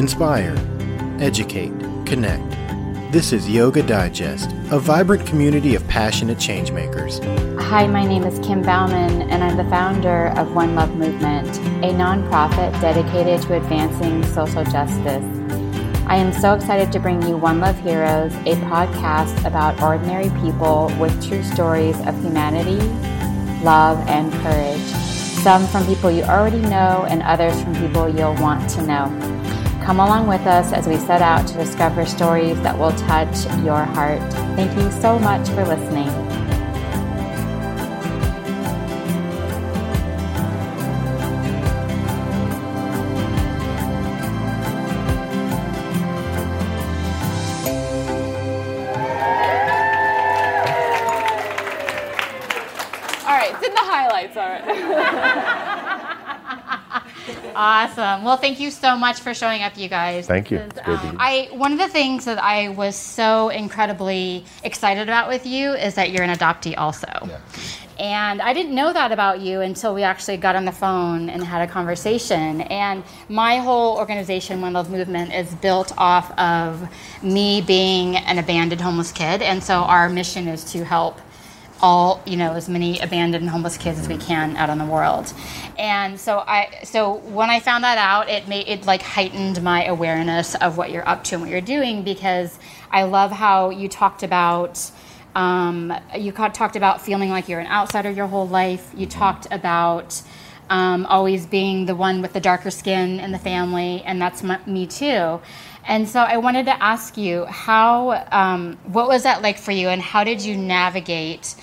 inspire, educate, connect. This is Yoga Digest, a vibrant community of passionate changemakers. Hi, my name is Kim Bauman, and I'm the founder of One Love Movement, a nonprofit dedicated to advancing social justice. I am so excited to bring you One Love Heroes, a podcast about ordinary people with true stories of humanity, love, and courage. Some from people you already know, and others from people you'll want to know. Come along with us as we set out to discover stories that will touch your heart. Thank you so much for listening. Awesome. Well, thank you so much for showing up, you guys. Thank you. Is, It's good to um, I one of the things that I was so incredibly excited about with you is that you're an adoptee also. Yeah. And I didn't know that about you until we actually got on the phone and had a conversation. And my whole organization, One Love Movement, is built off of me being an abandoned homeless kid. And so our mission is to help all you know as many abandoned homeless kids as we can out in the world. And so i so when i found that out it made it like heightened my awareness of what you're up to and what you're doing because i love how you talked about um, you talked about feeling like you're an outsider your whole life. You talked about um, always being the one with the darker skin in the family, and that's m- me too. And so I wanted to ask you how, um, what was that like for you, and how did you navigate?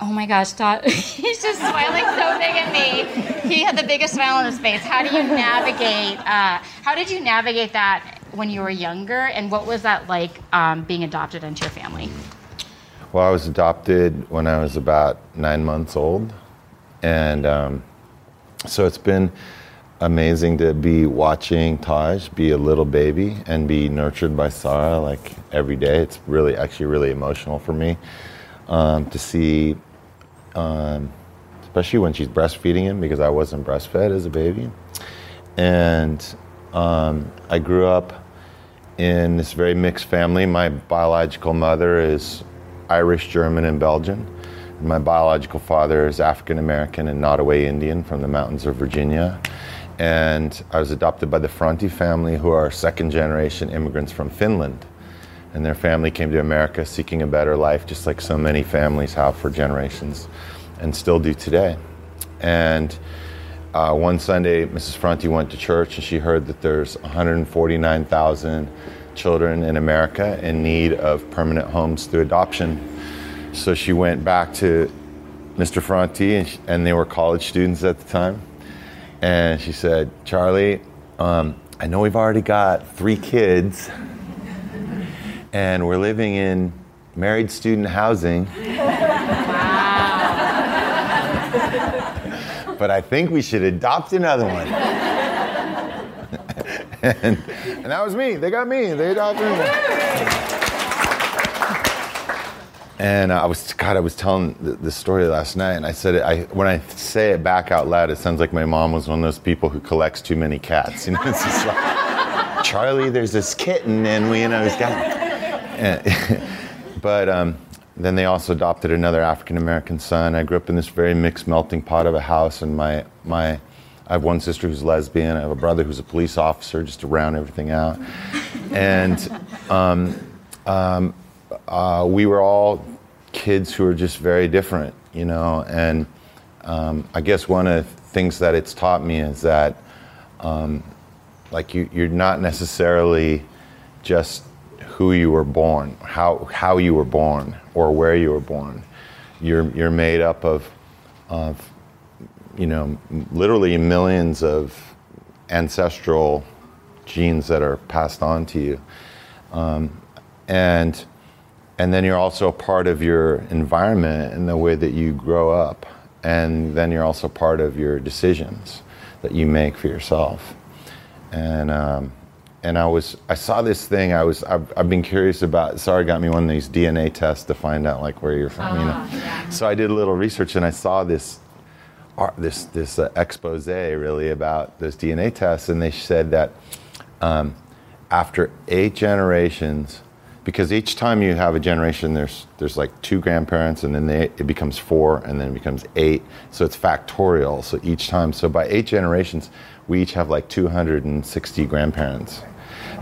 Oh my gosh, Todd, he's just smiling so big at me. He had the biggest smile on his face. How do you navigate? Uh, how did you navigate that when you were younger, and what was that like um, being adopted into your family? Well, I was adopted when I was about nine months old. And um, so it's been amazing to be watching Taj be a little baby and be nurtured by Sara like every day. It's really, actually, really emotional for me um, to see, um, especially when she's breastfeeding him because I wasn't breastfed as a baby. And um, I grew up in this very mixed family. My biological mother is Irish, German, and Belgian. My biological father is African American and Nottoway Indian from the mountains of Virginia. And I was adopted by the Franti family, who are second generation immigrants from Finland. And their family came to America seeking a better life, just like so many families have for generations and still do today. And uh, one Sunday, Mrs. Franti went to church and she heard that there's 149,000 children in America in need of permanent homes through adoption. So she went back to Mr. Franti, and, sh- and they were college students at the time. And she said, Charlie, um, I know we've already got three kids, and we're living in married student housing. Wow. but I think we should adopt another one. and, and that was me. They got me. They adopted me. And I was, God, I was telling the, story last night, and I said, I, when I say it back out loud, it sounds like my mom was one of those people who collects too many cats. You know, it's just like, Charlie, there's this kitten, and we, you know, he's got. But um, then they also adopted another African American son. I grew up in this very mixed melting pot of a house, and my my I have one sister who's lesbian. I have a brother who's a police officer, just to round everything out. And um, um, uh, we were all kids who were just very different, you know. And um, I guess one of the things that it's taught me is that, um, like, you, you're not necessarily just who you were born, how how you were born, or where you were born. You're you're made up of of you know literally millions of ancestral genes that are passed on to you, um, and and then you're also a part of your environment and the way that you grow up, and then you're also part of your decisions that you make for yourself, and. Um, and I was I saw this thing I was I've, I've been curious about Sara got me one of these DNA tests to find out like where you're from you know? So I did a little research and I saw this ar- this this uh, expose really about those DNA tests. And they said that um, after eight generations, because each time you have a generation, there's there's like two grandparents, and then they, it becomes four, and then it becomes eight. So it's factorial. So each time, so by eight generations, we each have like 260 grandparents,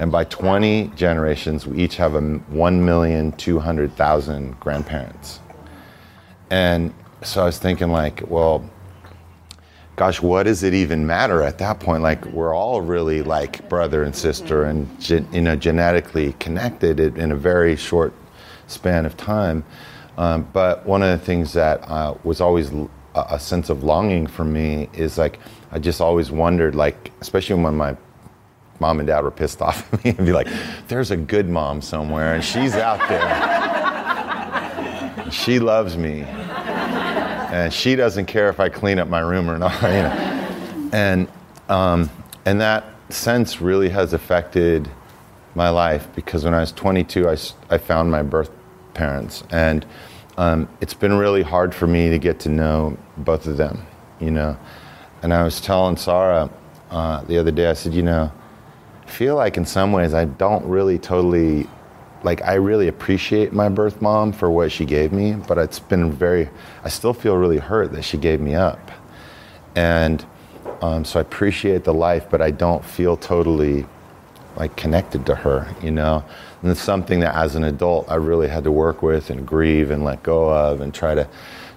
and by 20 generations, we each have a 1,200,000 grandparents. And so I was thinking, like, well, gosh, what does it even matter at that point? Like, we're all really like brother and sister and, you know, genetically connected in a very short span of time. Um, but one of the things that uh, was always a, a sense of longing for me is like, I just always wondered, like, especially when my mom and dad were pissed off at me and be like, there's a good mom somewhere and she's out there. she loves me and she doesn't care if I clean up my room or not. You know? And um, and that sense really has affected my life because when I was 22, I, I found my birth parents, and um, it's been really hard for me to get to know both of them. You know, and I was telling Sara uh, the other day, I said, you know, I feel like in some ways I don't really totally like I really appreciate my birth mom for what she gave me, but it's been very, I still feel really hurt that she gave me up. And um, so I appreciate the life, but I don't feel totally like connected to her, you know? And it's something that as an adult I really had to work with and grieve and let go of and try to,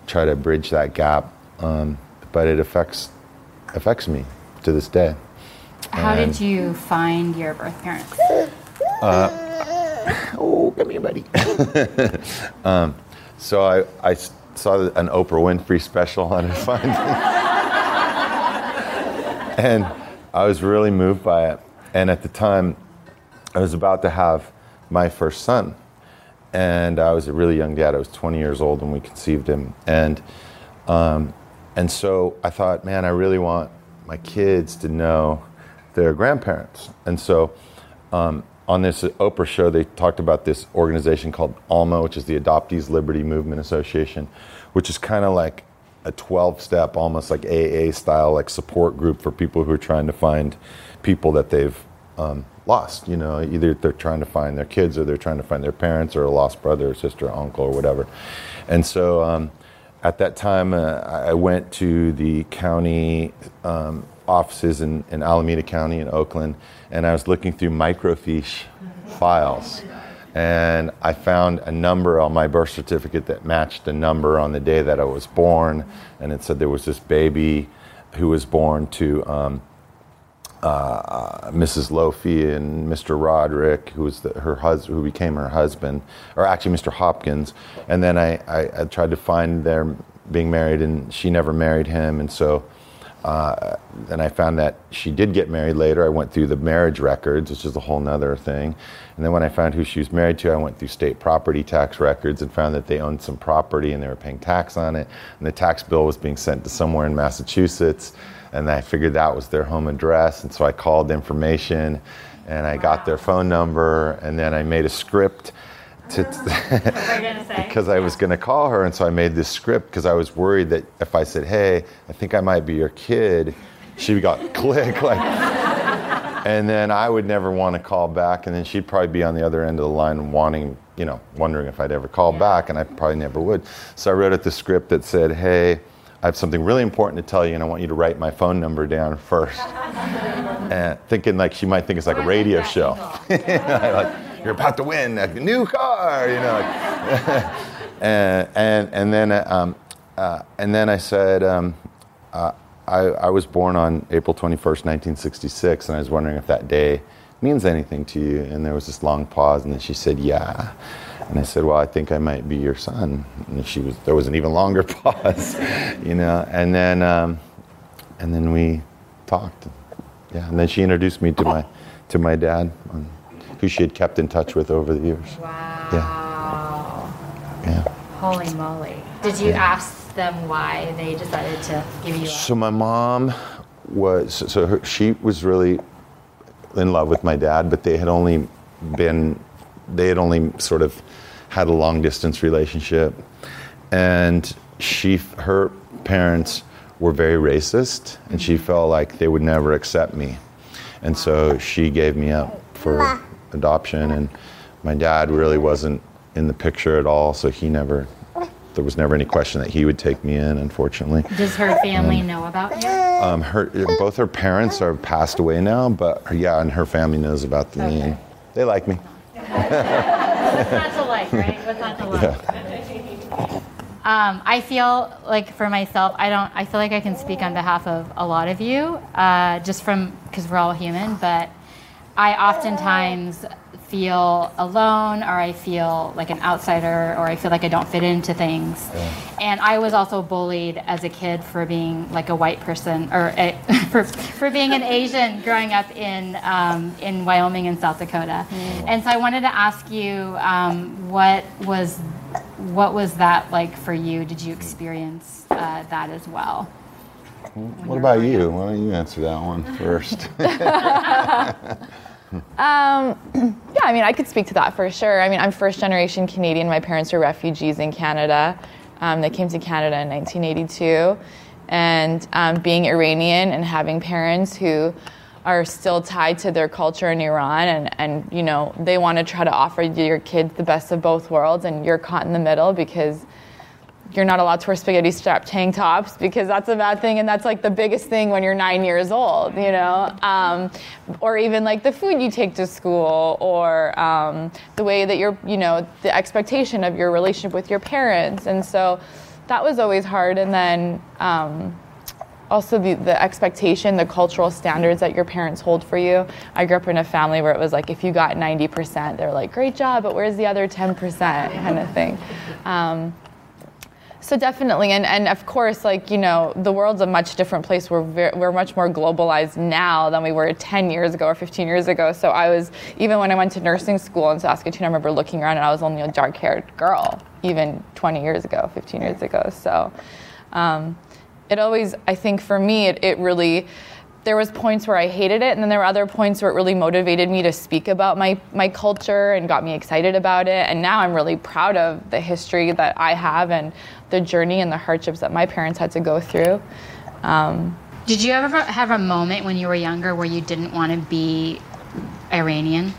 try to bridge that gap. Um, but it affects, affects me to this day. How and, did you find your birth parents? Uh, oh, come here, buddy. um, so I, I saw an Oprah Winfrey special on it and I was really moved by it. And at the time, I was about to have my first son. And I was a really young dad. I was 20 years old when we conceived him. And, um, and so I thought, man, I really want my kids to know their grandparents. And so um, on this Oprah show, they talked about this organization called ALMA, which is the Adoptees Liberty Movement Association, which is kind of like a 12 step, almost like AA style, like support group for people who are trying to find people that they've um, lost. You know, either they're trying to find their kids or they're trying to find their parents or a lost brother or sister or uncle or whatever. And so um, at that time, uh, I went to the county um, offices in, in Alameda County in Oakland, and I was looking through microfiche files. And I found a number on my birth certificate that matched the number on the day that I was born. And it said there was this baby who was born to um, uh, Mrs. Lofi and Mr. Roderick, who was the, her husband, who became her husband, or actually Mr. Hopkins. And then I, I, I tried to find their being married, and she never married him. And so uh, and I found that she did get married later. I went through the marriage records, which is a whole nother thing. And then when I found who she was married to, I went through state property tax records and found that they owned some property and they were paying tax on it. And the tax bill was being sent to somewhere in Massachusetts. And I figured that was their home address. And so I called information and I got their phone number. And then I made a script to, because I was going to call her, and so I made this script because I was worried that if I said, "Hey, I think I might be your kid," she got click like, and then I would never want to call back, and then she'd probably be on the other end of the line wanting, you know, wondering if I'd ever call yeah. back, and I probably never would. So I wrote it the script that said, "Hey." I have something really important to tell you, and I want you to write my phone number down first. and thinking like she might think it's like a radio show. like, you're about to win a new car, you know. and, and, and, then, uh, um, uh, and then I said, um, uh, I, I, was born on April 21st, 1966, and I was wondering if that day means anything to you. And there was this long pause, and then she said, Yeah. And I said, Well, I think I might be your son. And she was, there was an even longer pause, you know. And then, um, and then we talked. Yeah, and then she introduced me to my, to my dad who she had kept in touch with over the years. Wow. Yeah. Yeah. Holy moly. Did you yeah. ask them why they decided to give you So my mom was, so her, she was really in love with my dad, but they had only been, they had only sort of had a long distance relationship. And she, her parents were very racist, and she felt like they would never accept me. And so she gave me up for adoption, and my dad really wasn't in the picture at all, so he never. There was never any question that he would take me in. Unfortunately, Does her family know about you? um, her both her parents are passed away now, but yeah, and her family knows about me. Okay. And they like me. What's not to like, right? What's not to like? Um, I feel like for myself, I don't. I feel like I can speak on behalf of a lot of you, uh, just from because we're all human. But I oftentimes feel alone, or I feel like an outsider, or I feel like I don't fit into things. And I was also bullied as a kid for being like a white person, or a, for for being an Asian growing up in um, in Wyoming and South Dakota. And so I wanted to ask you, um, what was what was that like for you? Did you experience uh, that as well? What about you? Why don't you answer that one first? Um, yeah, I mean, I could speak to that for sure. I mean, I'm first generation Canadian. My parents were refugees in Canada. Um, they came to Canada in 1982. And um, being Iranian and having parents who are still tied to their culture in Iran and, and you know, they want to try to offer your kids the best of both worlds and you're caught in the middle because you're not allowed to wear spaghetti strap tank tops because that's a bad thing and that's like the biggest thing when you're nine years old you know? Um, or even like the food you take to school or um, the way that you're you know the expectation of your relationship with your parents. And so that was always hard. And then um, also the, the expectation the cultural standards that your parents hold for you. I grew up in a family where it was like if you got 90% they're like great job but where's the other 10% kind of thing. Um, so definitely, and, and of course, like you know, the world's a much different place. We're ver- we're much more globalized now than we were 10 years ago or 15 years ago. So I was even when I went to nursing school in Saskatoon, I remember looking around and I was only a dark-haired girl, even 20 years ago, 15 years ago. So um, it always, I think, for me, it, it really there was points where I hated it, and then there were other points where it really motivated me to speak about my my culture and got me excited about it. And now I'm really proud of the history that I have and the journey and the hardships that my parents had to go through. Um, Did you ever have a moment when you were younger where you didn't want to be Iranian?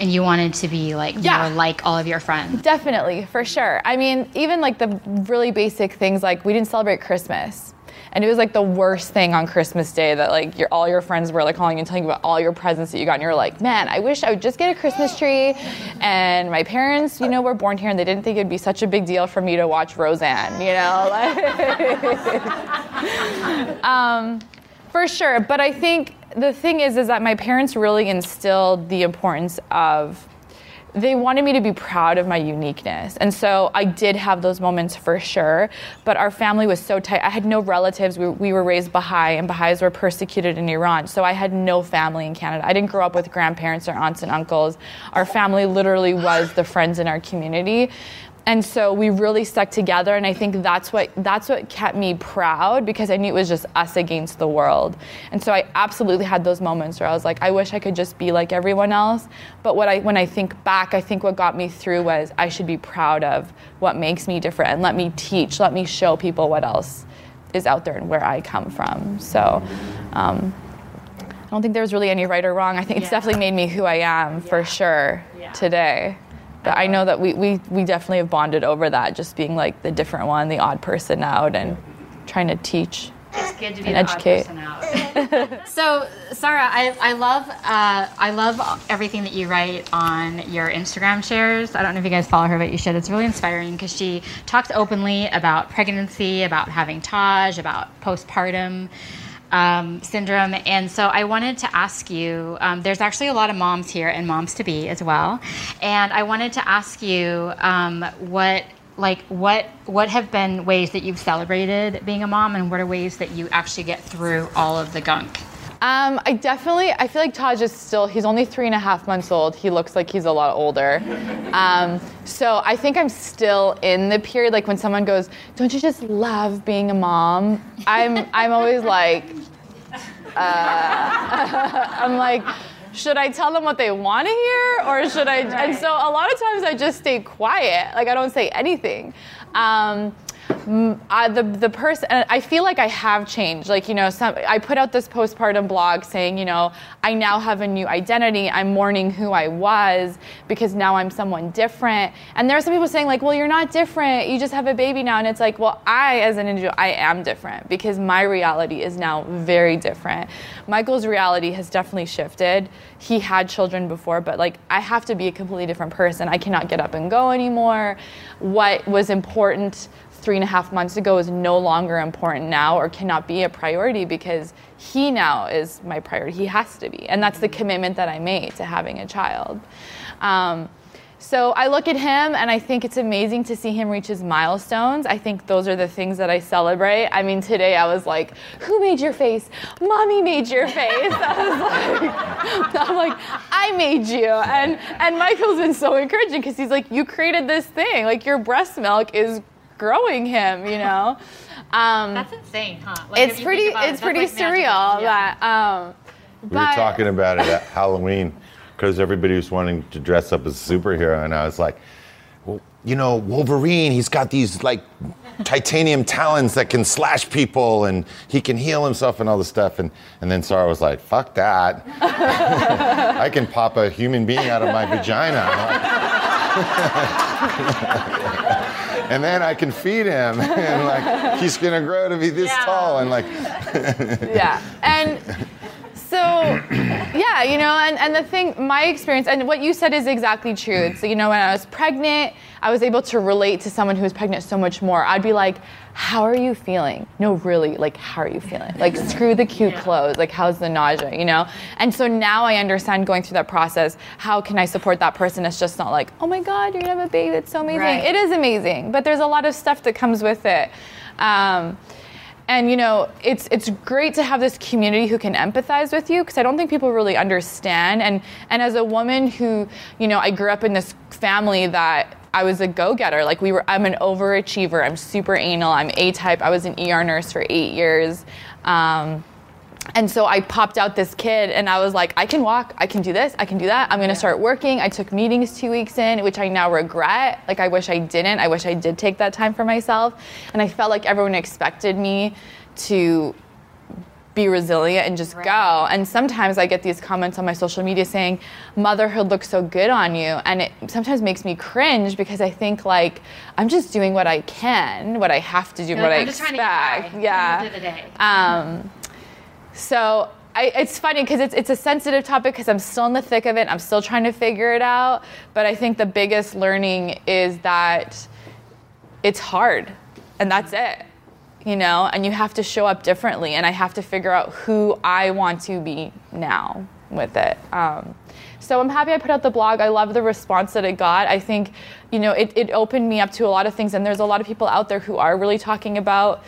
And you wanted to be like Yeah. more like all of your friends. Definitely, for sure. I mean, even like the really basic things, like we didn't celebrate Christmas. And it was like the worst thing on Christmas Day that like your all your friends were like calling and telling you about all your presents that you got, and you're like, man, I wish I would just get a Christmas tree. And my parents, you know, were born here, and they didn't think it'd be such a big deal for me to watch Roseanne, you know, like, um, for sure. But I think the thing is, is that my parents really instilled the importance of they wanted me to be proud of my uniqueness. And so I did have those moments for sure. But our family was so tight. I had no relatives. We, we were raised Baha'i, and Baha'is were persecuted in Iran. So I had no family in Canada. I didn't grow up with grandparents or aunts and uncles. Our family literally was the friends in our community. And so we really stuck together, and I think that's what that's what kept me proud because I knew it was just us against the world. And so I absolutely had those moments where I was like, I wish I could just be like everyone else. But what I when I think back, I think what got me through was I should be proud of what makes me different and let me teach, let me show people what else is out there and where I come from. So. Um, I don't think there's really any right or wrong. I think it's definitely made me who I am for sure Yeah. today. But I know that we, we, we definitely have bonded over that, just being like the different one, the odd person out, and trying to teach. It's good to be And the educate. odd person out. so, Sara, I, I love uh, I love everything that you write on your Instagram shares. I don't know if you guys follow her, but you should. It's really inspiring because she talks openly about pregnancy, about having Taj, about postpartum. Um, syndrome, and so I wanted to ask you. Um, there's actually a lot of moms here and moms to be as well, and I wanted to ask you um, what like what what have been ways that you've celebrated being a mom and what are ways that you actually get through all of the gunk Um, I definitely, I feel like Taj is still, he's only three and a half months old. He looks like he's a lot older. Um, so I think I'm still in the period, like when someone goes, don't you just love being a mom? I'm, I'm always like, uh, I'm like, should I tell them what they want to hear or should I? And so a lot of times I just stay quiet. Like I don't say anything. Um, uh, the the person I feel like I have changed. Like you know, some I put out this postpartum blog saying you know I now have a new identity. I'm mourning who I was because now I'm someone different. And there are some people saying like, well, you're not different. You just have a baby now. And it's like, well, I as an individual, I am different because my reality is now very different. Michael's reality has definitely shifted. He had children before, but like I have to be a completely different person. I cannot get up and go anymore. What was important three and a half months ago is no longer important now or cannot be a priority because he now is my priority. He has to be. And that's the commitment that I made to having a child. Um, so I look at him and I think it's amazing to see him reach his milestones. I think those are the things that I celebrate. I mean, today I was like, "Who made your face? Mommy made your face." I was like, "I'm like, I made you." And and Michael's been so encouraging because he's like, "You created this thing. Like your breast milk is growing him." You know. Um, That's insane, huh? Like, it's pretty. It's it, pretty like surreal. Yeah. That. Um, we were talking about it at Halloween because everybody was wanting to dress up as a superhero, and I was like, well, you know, Wolverine, he's got these like titanium talons that can slash people and he can heal himself and all this stuff. And, and then Sara was like, fuck that. I can pop a human being out of my vagina. and then I can feed him and like he's gonna grow to be this yeah. tall and like Yeah. And so yeah you know and, and the thing my experience and what you said is exactly true. So you know when i was pregnant i was able to relate to someone who was pregnant so much more. I'd be like how are you feeling? No really like how are you feeling? Like screw the cute clothes. Like how's the nausea? You know? And so now i understand going through that process how can i support that person? It's just not like oh my god you're gonna have a baby that's so amazing. Right. it is amazing but there's a lot of stuff that comes with it. Um, and you know it's it's great to have this community who can empathize with you because I don't think people really understand. And and as a woman who you know I grew up in this family that I was a go-getter. Like we were I'm an overachiever. I'm super anal. I'm A-type. I was an ER nurse for eight years. Um, and so I popped out this kid and I was like, I can walk, I can do this, I can do that. I'm gonna start working. I took meetings two weeks in, which I now regret. Like, I wish I didn't. I wish I did take that time for myself. And I felt like everyone expected me to be resilient and just right. go. And sometimes I get these comments on my social media saying, motherhood looks so good on you. And it sometimes makes me cringe because I think like I'm just doing what I can, what I have to do, what I'm I expect. yeah. Um, so I, it's funny because it's, it's a sensitive topic because I'm still in the thick of it. I'm still trying to figure it out. But I think the biggest learning is that it's hard, and that's it. You know, and you have to show up differently, and I have to figure out who I want to be now with it. Um, so I'm happy I put out the blog. I love the response that it got. I think, you know, it, it opened me up to a lot of things, and there's a lot of people out there who are really talking about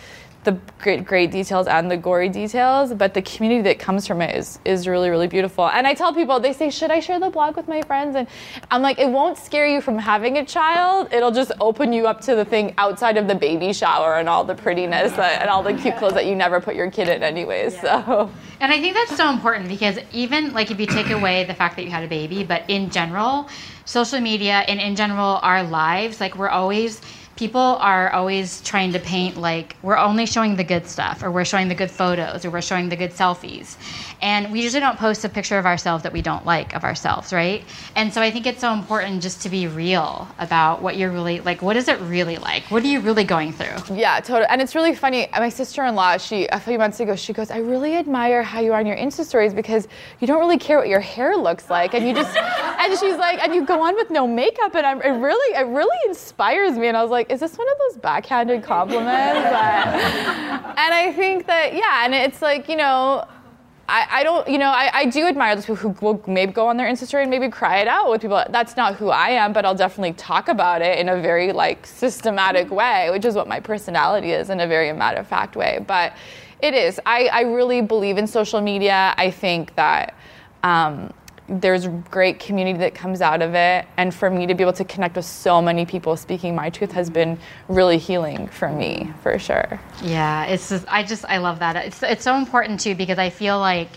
the great great details and the gory details but the community that comes from it is is really really beautiful. And i tell people they say should i share the blog with my friends? And i'm like it won't scare you from having a child. It'll just open you up to the thing outside of the baby shower and all the prettiness that, and all the cute clothes that you never put your kid in anyways yeah. so. And i think that's so important because even like if you take away the fact that you had a baby but in general social media and in general our lives like we're always people are always trying to paint like we're only showing the good stuff or we're showing the good photos or we're showing the good selfies and we usually don't post a picture of ourselves that we don't like of ourselves right? And so i think it's so important just to be real about what you're really like what is it really like? What are you really going through? Yeah totally. And it's really funny my sister-in-law she a few months ago she goes i really admire how you are on your insta stories because you don't really care what your hair looks like and you just and she's like and you go on with no makeup and I'm, it really it really inspires me. And i was like like, is this one of those backhanded compliments? and I think that, yeah, and it's like, you know, I, I don't, you know, I, I do admire those people who will maybe go on their Insta story and maybe cry it out with people. That's not who I am, but I'll definitely talk about it in a very like systematic way, which is what my personality is in a very matter of fact way. But it is. I, I really believe in social media. I think that um, there's great community that comes out of it. And for me to be able to connect with so many people speaking my truth has been really healing for me for sure. Yeah it's just, i just i love that. It's it's so important too because i feel like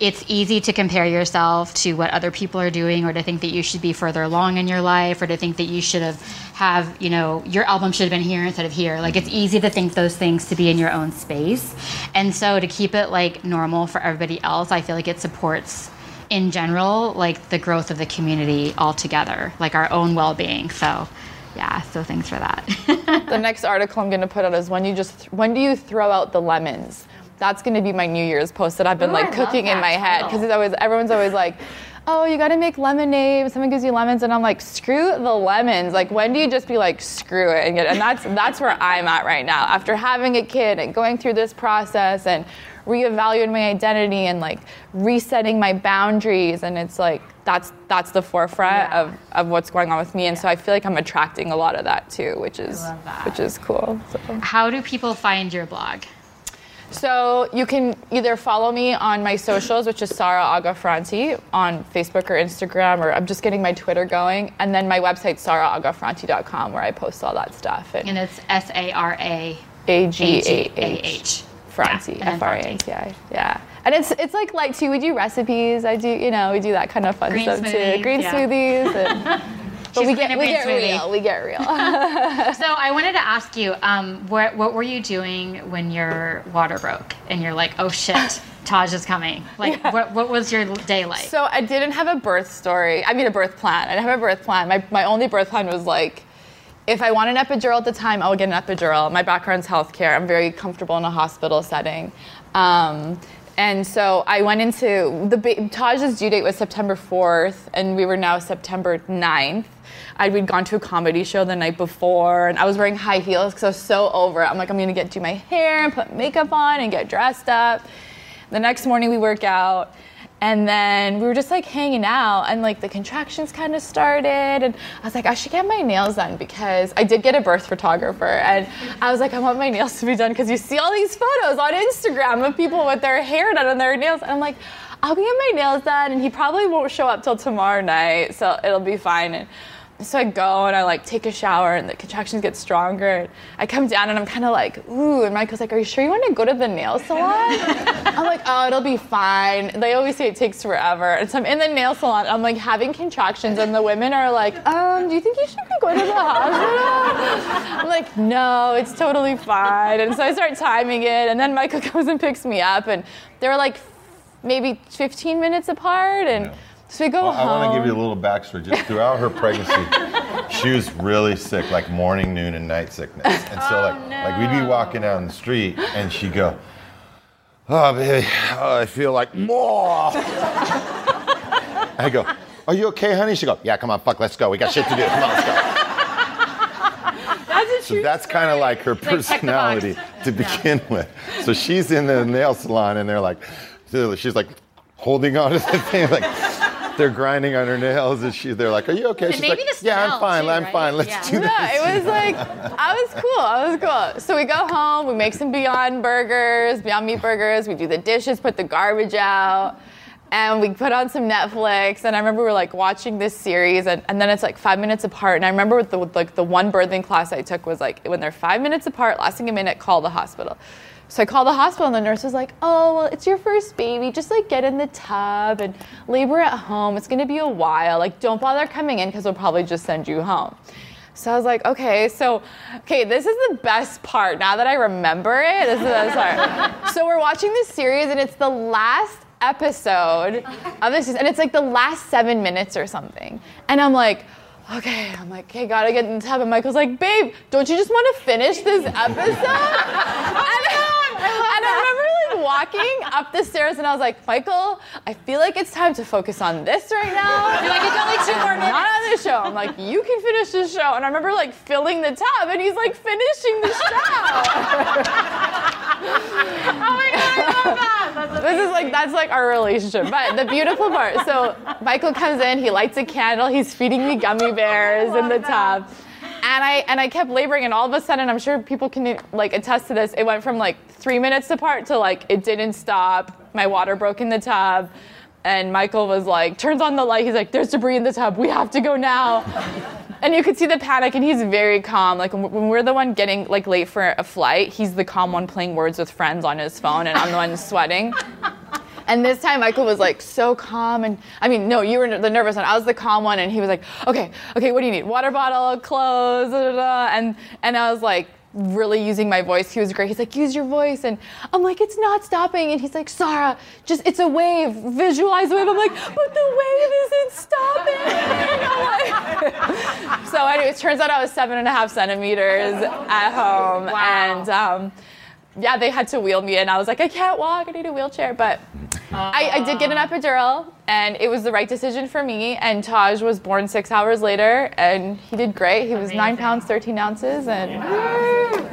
it's easy to compare yourself to what other people are doing or to think that you should be further along in your life or to think that you should have have you know your album should have been here instead of here. Like it's easy to think those things to be in your own space. And so to keep it like normal for everybody else i feel like it supports in general like the growth of the community altogether like our own well-being so yeah so thanks for that the next article i'm going to put out is when you just when do you throw out the lemons that's going to be my New Year's post that I've been Ooh, like I cooking in my head because it's always everyone's always like, oh, you got to make lemonade. Someone gives you lemons, and I'm like, screw the lemons. Like, when do you just be like, screw it and get? And that's that's where I'm at right now after having a kid and going through this process and reevaluating my identity and like resetting my boundaries. And it's like that's that's the forefront Yeah. of, of what's going on with me. And so I feel like I'm attracting a lot of that too which is which is cool so. how do people find your blog? So you can either follow me on my socials, which is Sara Agah Franti on Facebook or Instagram, or I'm just getting my Twitter going, and then my website saraagahfranti.com where I post all that stuff. And and it's s-a-r-a A G A H Franti, Yeah, and F R A N T I. Yeah. And it's it's like light too. We do recipes. I do you know we do that kind of fun Green stuff smoothies, too. Green yeah. smoothies. And, but we get we get smoothie. real. We get real. So I wanted to ask you, um, what, what were you doing when your water broke and you're like, oh shit, Taj is coming? Like, what, what was your day like? So I didn't have a birth story. I mean, a birth plan. I didn't have a birth plan. My, my only birth plan was like, if I want an epidural at the time, I'll get an epidural. My background's healthcare. I'm very comfortable in a hospital setting. Um, and so I went into the Taj's due date was September 4th, and we were now September 9th. I we'd gone to a comedy show the night before, and I was wearing high heels because I was so over it. I'm like, I'm gonna get do my hair and put makeup on and get dressed up. The next morning we work out, and then we were just like hanging out, and like the contractions kind of started, and I was like, I should get my nails done because I did get a birth photographer, and I was like, I want my nails to be done because you see all these photos on Instagram of people with their hair done and their nails, and I'm like. I'll get my nails done, and he probably won't show up till tomorrow night, so it'll be fine. And so I go and I like take a shower, and the contractions get stronger. And I come down and I'm kind of like, ooh. And Michael's like, Are you sure you want to go to the nail salon? I'm like, Oh, it'll be fine. They always say it takes forever. And so I'm in the nail salon. I'm like having contractions, and the women are like, Um, do you think you should go to the hospital? I'm like, No, it's totally fine. And so I start timing it, and then Michael comes and picks me up, and they're like maybe 15 minutes apart, and. So we go Well, I want to give you a little backstory. Just throughout her pregnancy, she was really sick, like morning, noon, and night sickness. And so, like, oh, like we'd be walking down the street, and she'd go, "Oh, baby, oh, I feel like more." I go, "Are you okay, honey?" She go, "Yeah, come on, fuck, let's go. We got shit to do. Come on, let's go." So that's kind of like her check the box. personality to begin with. So she's in the nail salon, and they're like, she's like holding on to the thing, like they're grinding on her nails, and she, they're like, "Are you okay?" She's maybe like, the "Yeah, I'm fine. too, I'm right? fine. Let's Yeah. do this." Yeah, it was like I was cool. I was cool. So we go home, we make some Beyond Burgers, Beyond Meat Burgers. We do the dishes, put the garbage out, and we put on some Netflix. And I remember we were like watching this series, and, and then it's like five minutes apart. And I remember with the with, like the one birthing class I took was like when they're five minutes apart, lasting a minute, call the hospital. So I called the hospital, and the nurse was like, "Oh, well, it's your first baby. Just like get in the tub and labor at home. It's gonna be a while. Like, don't bother coming in because we'll probably just send you home." So I was like, okay, so, okay, this is the best part. Now that I remember it, this is the best part. so we're watching this series, and it's the last episode of this, and it's like the last seven minutes or something. And I'm like, okay, I'm like, okay, gotta get in the tub. And Michael's like, babe, don't you just want to finish this episode? and, I remember like walking up the stairs, and I was like, Michael, I feel like it's time to focus on this right now. You're like, it's only two more minutes. Not on the show. I'm like, you can finish the show. And I remember like filling the tub and he's like finishing the show. Oh my god, I love that. This is like that's like our relationship. But the beautiful part, so Michael comes in, he lights a candle, he's feeding me gummy bears in the tub. And I and I kept laboring and all of a sudden I'm sure people can like attest to this, it went from like three minutes apart to like it didn't stop. My water broke in the tub. And Michael was like, turns on the light. He's like, there's debris in the tub. We have to go now. and you could see the panic, and he's very calm. Like when we're the one getting like late for a flight, he's the calm one playing words with friends on his phone, and I'm the one sweating. And this time Michael was like so calm and I mean no you were the nervous one I was the calm one and he was like okay okay what do you need water bottle clothes da, da, da. and and I was like really using my voice. He was great. He's like, use your voice. And I'm like, it's not stopping. And he's like, Sara, just, it's a wave. Visualize the wave. I'm like, but the wave isn't stopping. Like, so it turns out I was seven and a half centimeters at home. Wow. And um, yeah, they had to wheel me in. I was like, I can't walk. I need a wheelchair. But I, I did get an epidural, and it was the right decision for me. And Taj was born six hours later, and he did great. He was nine pounds, 13 ounces, and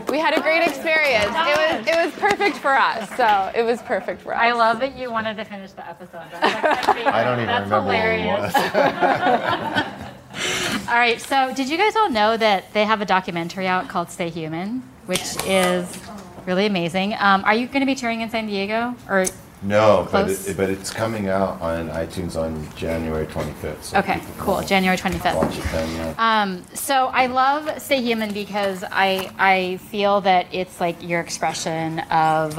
we had a great experience. It was, it was perfect for us. So it was perfect for us. I love that you wanted to finish the episode. That's like my. I don't even That's remember hilarious. what was. All right, so did you guys all know that they have a documentary out called Stay Human, which is really amazing? Um, are you going to be touring in San Diego? Or No, but, it, but it's coming out on iTunes on January 25th. So okay, cool, January twenty fifth. Watch it then, yeah. Um, so I love Stay Human because I I feel that it's like your expression of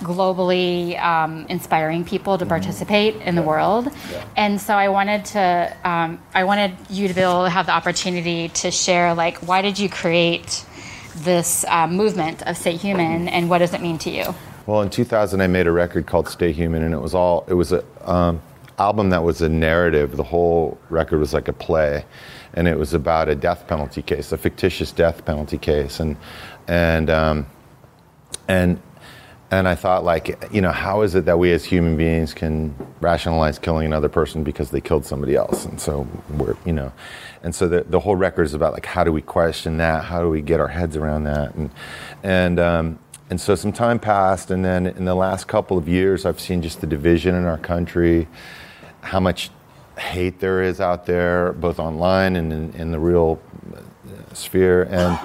globally um, inspiring people to participate in the world, and so I wanted to um, I wanted you to be able to have the opportunity to share like why did you create this uh, movement of Stay Human and what does it mean to you? Well, in 2000, I made a record called "Stay Human," and it was all it was a um, album that was a narrative. The whole record was like a play, and it was about a death penalty case, a fictitious death penalty case, and and um, and and I thought, like, you know, how is it that we as human beings can rationalize killing another person because they killed somebody else? And so we're, you know, and so the, the whole record is about like how do we question that? How do we get our heads around that? And and um, and so some time passed, and then in the last couple of years, I've seen just the division in our country, how much hate there is out there, both online and in, in the real uh, sphere, and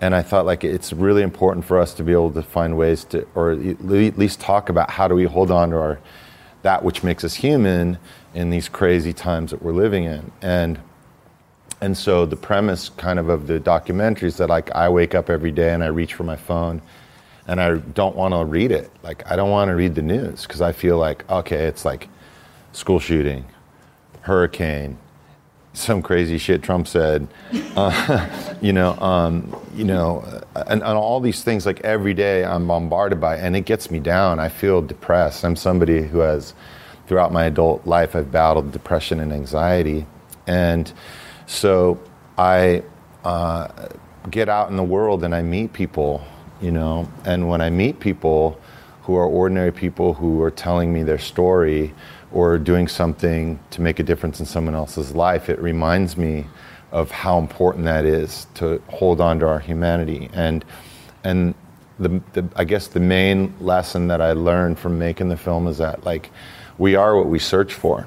and I thought like it's really important for us to be able to find ways to, or at least talk about how do we hold on to our that which makes us human in these crazy times that we're living in, and and so the premise kind of of the documentary is that like I wake up every day and I reach for my phone and I don't want to read it. Like I don't want to read the news because I feel like okay, it's like school shooting, hurricane, some crazy shit Trump said, uh, you know, um, you know, and, and all these things like every day I'm bombarded by, and it gets me down. I feel depressed. I'm somebody who has, throughout my adult life, I've battled depression and anxiety, and so I uh, get out in the world and I meet people, you know, and when I meet people who are ordinary people who are telling me their story or doing something to make a difference in someone else's life, it reminds me of how important that is to hold on to our humanity. And and the, the I guess the main lesson that I learned from making the film is that like we are what we search for.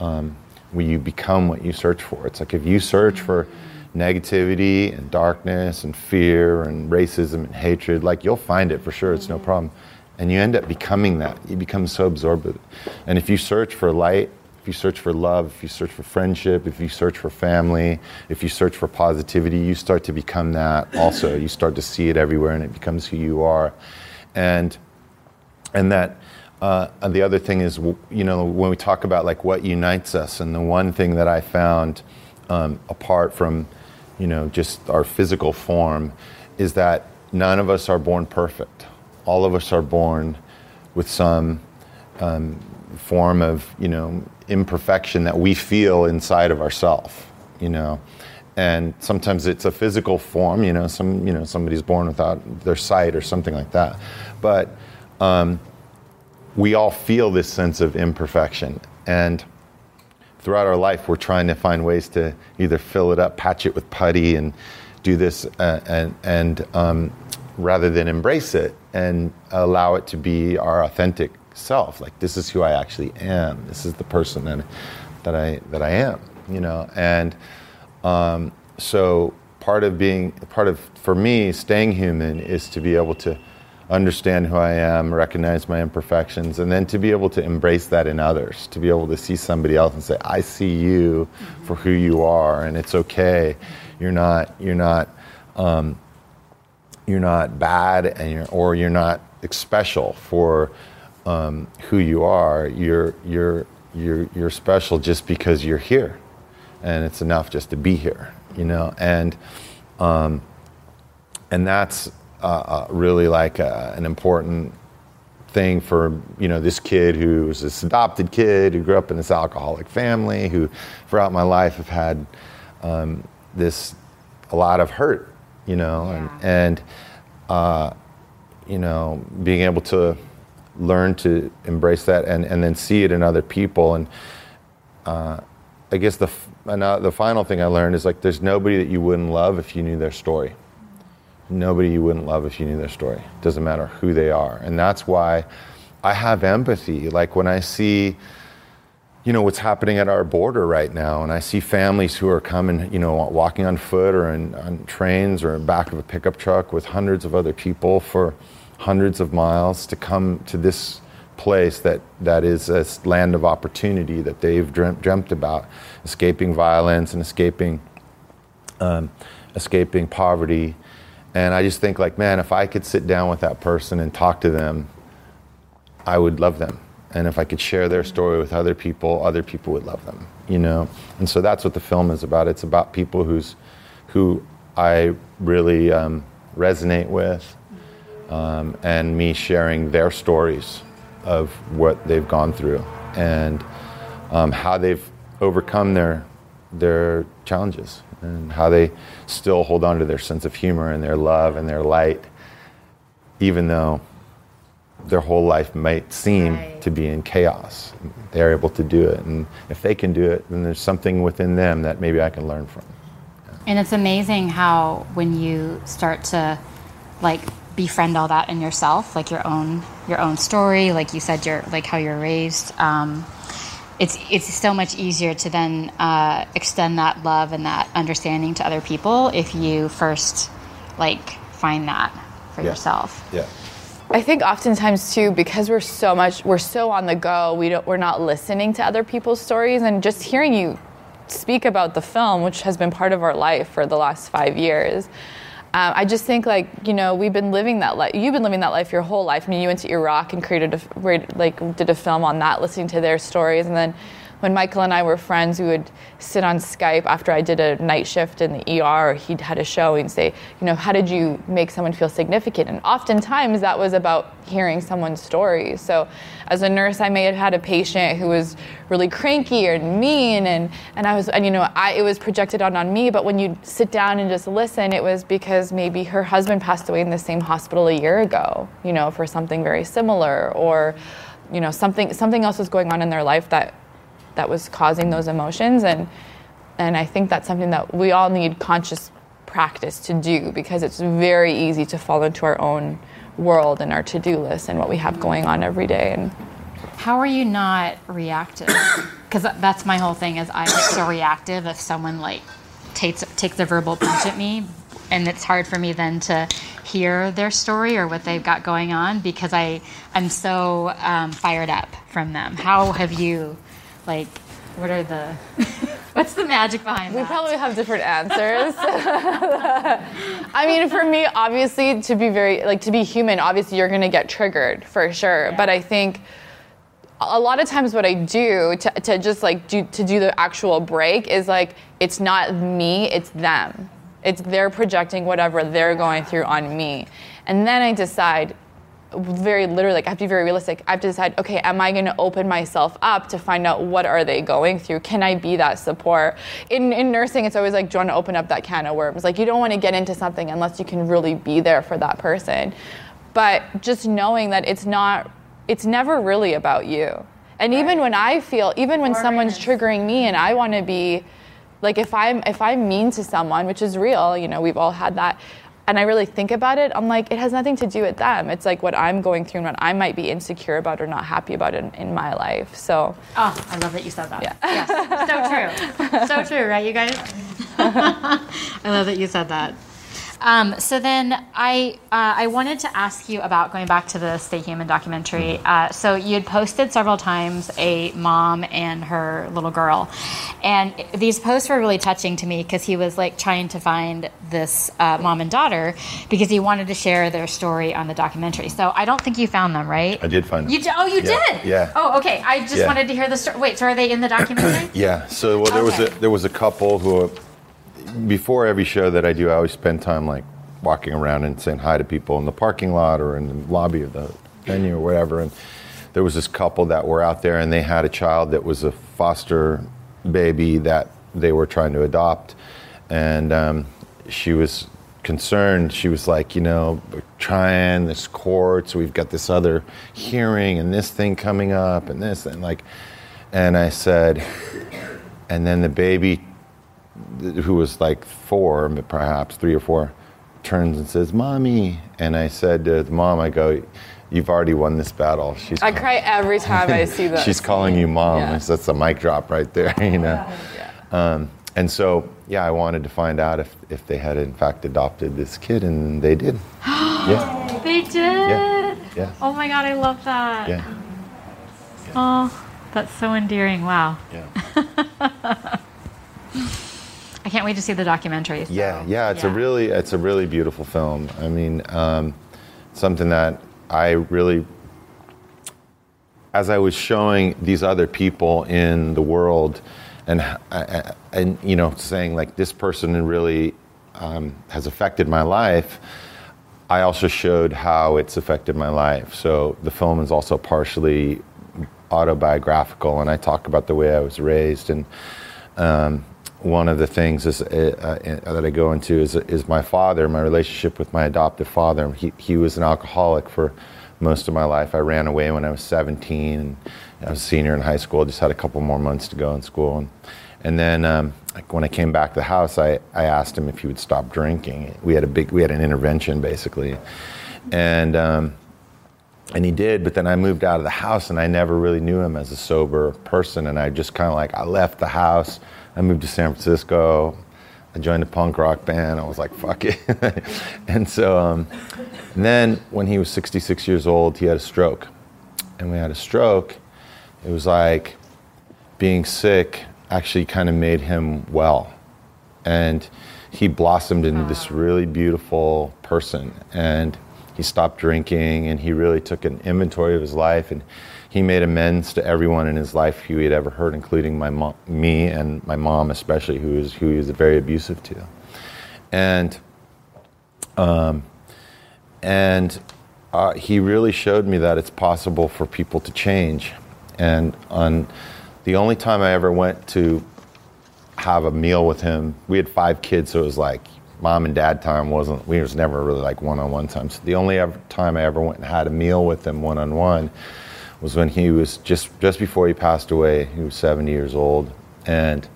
Um, we, you become what you search for. It's like if you search for negativity and darkness and fear and racism and hatred, like you'll find it for sure. It's no problem. And you end up becoming that. You become so absorbed with it. And if you search for light, if you search for love, if you search for friendship, if you search for family, if you search for positivity, you start to become that also. You start to see it everywhere and it becomes who you are. And and that uh, and the other thing is you know when we talk about like what unites us and the one thing that i found um, apart from you know just our physical form is that none of us are born perfect. All of us are born with some um, form of you know imperfection that we feel inside of ourselves you know? And sometimes it's a physical form you know some you know somebody's born without their sight or something like that. But um, we all feel this sense of imperfection. And throughout our life we're trying to find ways to either fill it up patch it with putty and do this uh, and and um, rather than embrace it and allow it to be our authentic self. Like this is who i actually am. This is the person that, that i that i am you know? And um, so part of being part of for me staying human is to be able to understand who I am, recognize my imperfections, and then to be able to embrace that in others, to be able to see somebody else and say, "I see you for who you are, and it's okay. You're not you're not um, you're not bad, and you're or you're not special for." um, who you are. You're you're you're you're special just because you're here, and it's enough just to be here, you know. And um, and that's uh, uh, really like a, an important thing for you know this kid who was this adopted kid who grew up in this alcoholic family who throughout my life have had um, this a lot of hurt you know Yeah. and and uh, you know being able to learn to embrace that and, and then see it in other people and uh, I guess the f- uh, the final thing I learned is like there's nobody that you wouldn't love if you knew their story nobody you wouldn't love if you knew their story. Doesn't matter who they are. And that's why I have empathy. Like when I see, you know, what's happening at our border right now, and I see families who are coming, you know, walking on foot or in, on trains or in back of a pickup truck with hundreds of other people for hundreds of miles to come to this place that, that is a land of opportunity that they've dreamt, dreamt about, escaping violence and escaping um, escaping poverty. And I just think, like, man, if I could sit down with that person and talk to them, I would love them. And if I could share their story with other people, other people would love them, you know? And so that's what the film is about. It's about people who's, who I really um, resonate with um, and me sharing their stories of what they've gone through and um, how they've overcome their their challenges and how they still hold on to their sense of humor and their love and their light, even though their whole life might seem Right. to be in chaos. They're able to do it, and if they can do it, then there's something within them that maybe I can learn from. And it's amazing how when you start to like befriend all that in yourself, like your own your own story, like you said, your like how you're raised. Um, it's it's so much easier to then uh, extend that love and that understanding to other people if you first like find that for Yeah. yourself. Yeah. I think oftentimes too, because we're so much, we're so on the go. We don't, we're not listening to other people's stories, and just hearing you speak about the film, which has been part of our life for the last five years. Um, I just think like you know we've been living that life. You've been living that life your whole life. I mean, you went to Iraq and created a, like did a film on that, listening to their stories, and then when Michael and I were friends, we would sit on Skype after I did a night shift in the ER. He'd had a show and say, you know, how did you make someone feel significant? And oftentimes that was about hearing someone's story. So as a nurse, I may have had a patient who was really cranky or mean, and, and I was, and you know, I, it was projected on on me. But when you sit down and just listen, it was because maybe her husband passed away in the same hospital a year ago, you know, for something very similar, or you know, something something else was going on in their life that that was causing those emotions and and I think that's something that we all need conscious practice to do because it's very easy to fall into our own world and our to-do list and what we have going on every day and How are you not reactive? Because that's my whole thing. Is I get so reactive if someone like takes takes a verbal punch at me, and it's hard for me then to hear their story or what they've got going on because I I'm so um, fired up from them. How have you, like, what are the what's the magic behind we that? probably have different answers. I mean, for me, obviously, to be very like to be human, obviously you're gonna get triggered for sure. But I think a lot of times what I do to, to just like do to do the actual break is like it's not me, it's them. It's they're projecting whatever they're going through on me. And then I decide very literally like I have to be very realistic. I have to decide, okay, am I gonna open myself up to find out what are they going through? Can I be that support? In in nursing, it's always like, do you want to open up that can of worms? Like you don't want to get into something unless you can really be there for that person. But just knowing that it's not it's never really about you. And even when I feel, even when someone's triggering me and I want to be like if I'm if I'm mean to someone, which is real, you know, we've all had that, and I really think about it, I'm like, it has nothing to do with them. It's like what I'm going through and what I might be insecure about or not happy about in, in my life. So Oh, I love that you said that. Yes, so true. So true, right, you guys? I love that you said that. Um, so then I uh, I wanted to ask you about going back to the Stay Human documentary. Uh, so you had posted several times a mom and her little girl, and these posts were really touching to me because he was like trying to find this uh, mom and daughter because he wanted to share their story on the documentary. So I don't think you found them, right? I did find them. You d- oh, you Yeah, did. yeah. Oh, okay. I just Yeah. wanted to hear the story. Wait, so are they in the documentary? Yeah. So well, there was a there was a couple who, before every show that I do, I always spend time like walking around and saying hi to people in the parking lot or in the lobby of the venue or whatever. And there was this couple that were out there, and they had a child that was a foster baby that they were trying to adopt, and um, she was concerned. She was like, you know, we're trying this court, so we've got this other hearing and this thing coming up and this and like, and I said, and then the baby, who was like four, perhaps three or four, turns and says, "Mommy," and I said to the mom, "I go." You've already won this battle. She's I cry every time I see that. She's calling you mom. Yeah. That's a mic drop right there, you know. Um, and so, yeah, I wanted to find out if, if they had in fact adopted this kid, and they did. yeah, they did. Yeah. yeah, Oh my god, I love that. yeah, Oh, that's so endearing. Wow. yeah. I can't wait to see the documentary. so- Yeah, yeah, it's a really it's a really beautiful film. I mean, um, something that I really, as I was showing these other people in the world, and uh, and you know, saying like this person really um, has affected my life. I also showed how it's affected my life. So the film is also partially autobiographical, and I talk about the way I was raised. And um, one of the things is, uh, uh, that I go into is, is my father, my relationship with my adoptive father. He, he was an alcoholic for most of my life. I ran away when I was 17, and I was a senior in high school. Just had a couple more months to go in school, and, and then um, like when I came back to the house, I, I asked him if he would stop drinking. We had a big, we had an intervention basically, and. Um, and he did but then i moved out of the house and i never really knew him as a sober person and i just kind of like i left the house i moved to san francisco. I joined a punk rock band. I was like fuck it. And so um, and then when he was 66 years old he had a stroke. And we had a stroke it was like being sick actually kind of made him well. And he blossomed into this really beautiful person. And he stopped drinking and he really took an inventory of his life and he made amends to everyone in his life who he had ever hurt including my mom, me and my mom especially who is who he was very abusive to and um, and uh, he really showed me that it's possible for people to change and on the only time i ever went to have a meal with him. We had five kids, so it was like mom and dad time wasn't. We was never really like one-on-one time. So the only ever time I ever went and had a meal with him one-on-one was when he was just just before he passed away. He was 70 years old, and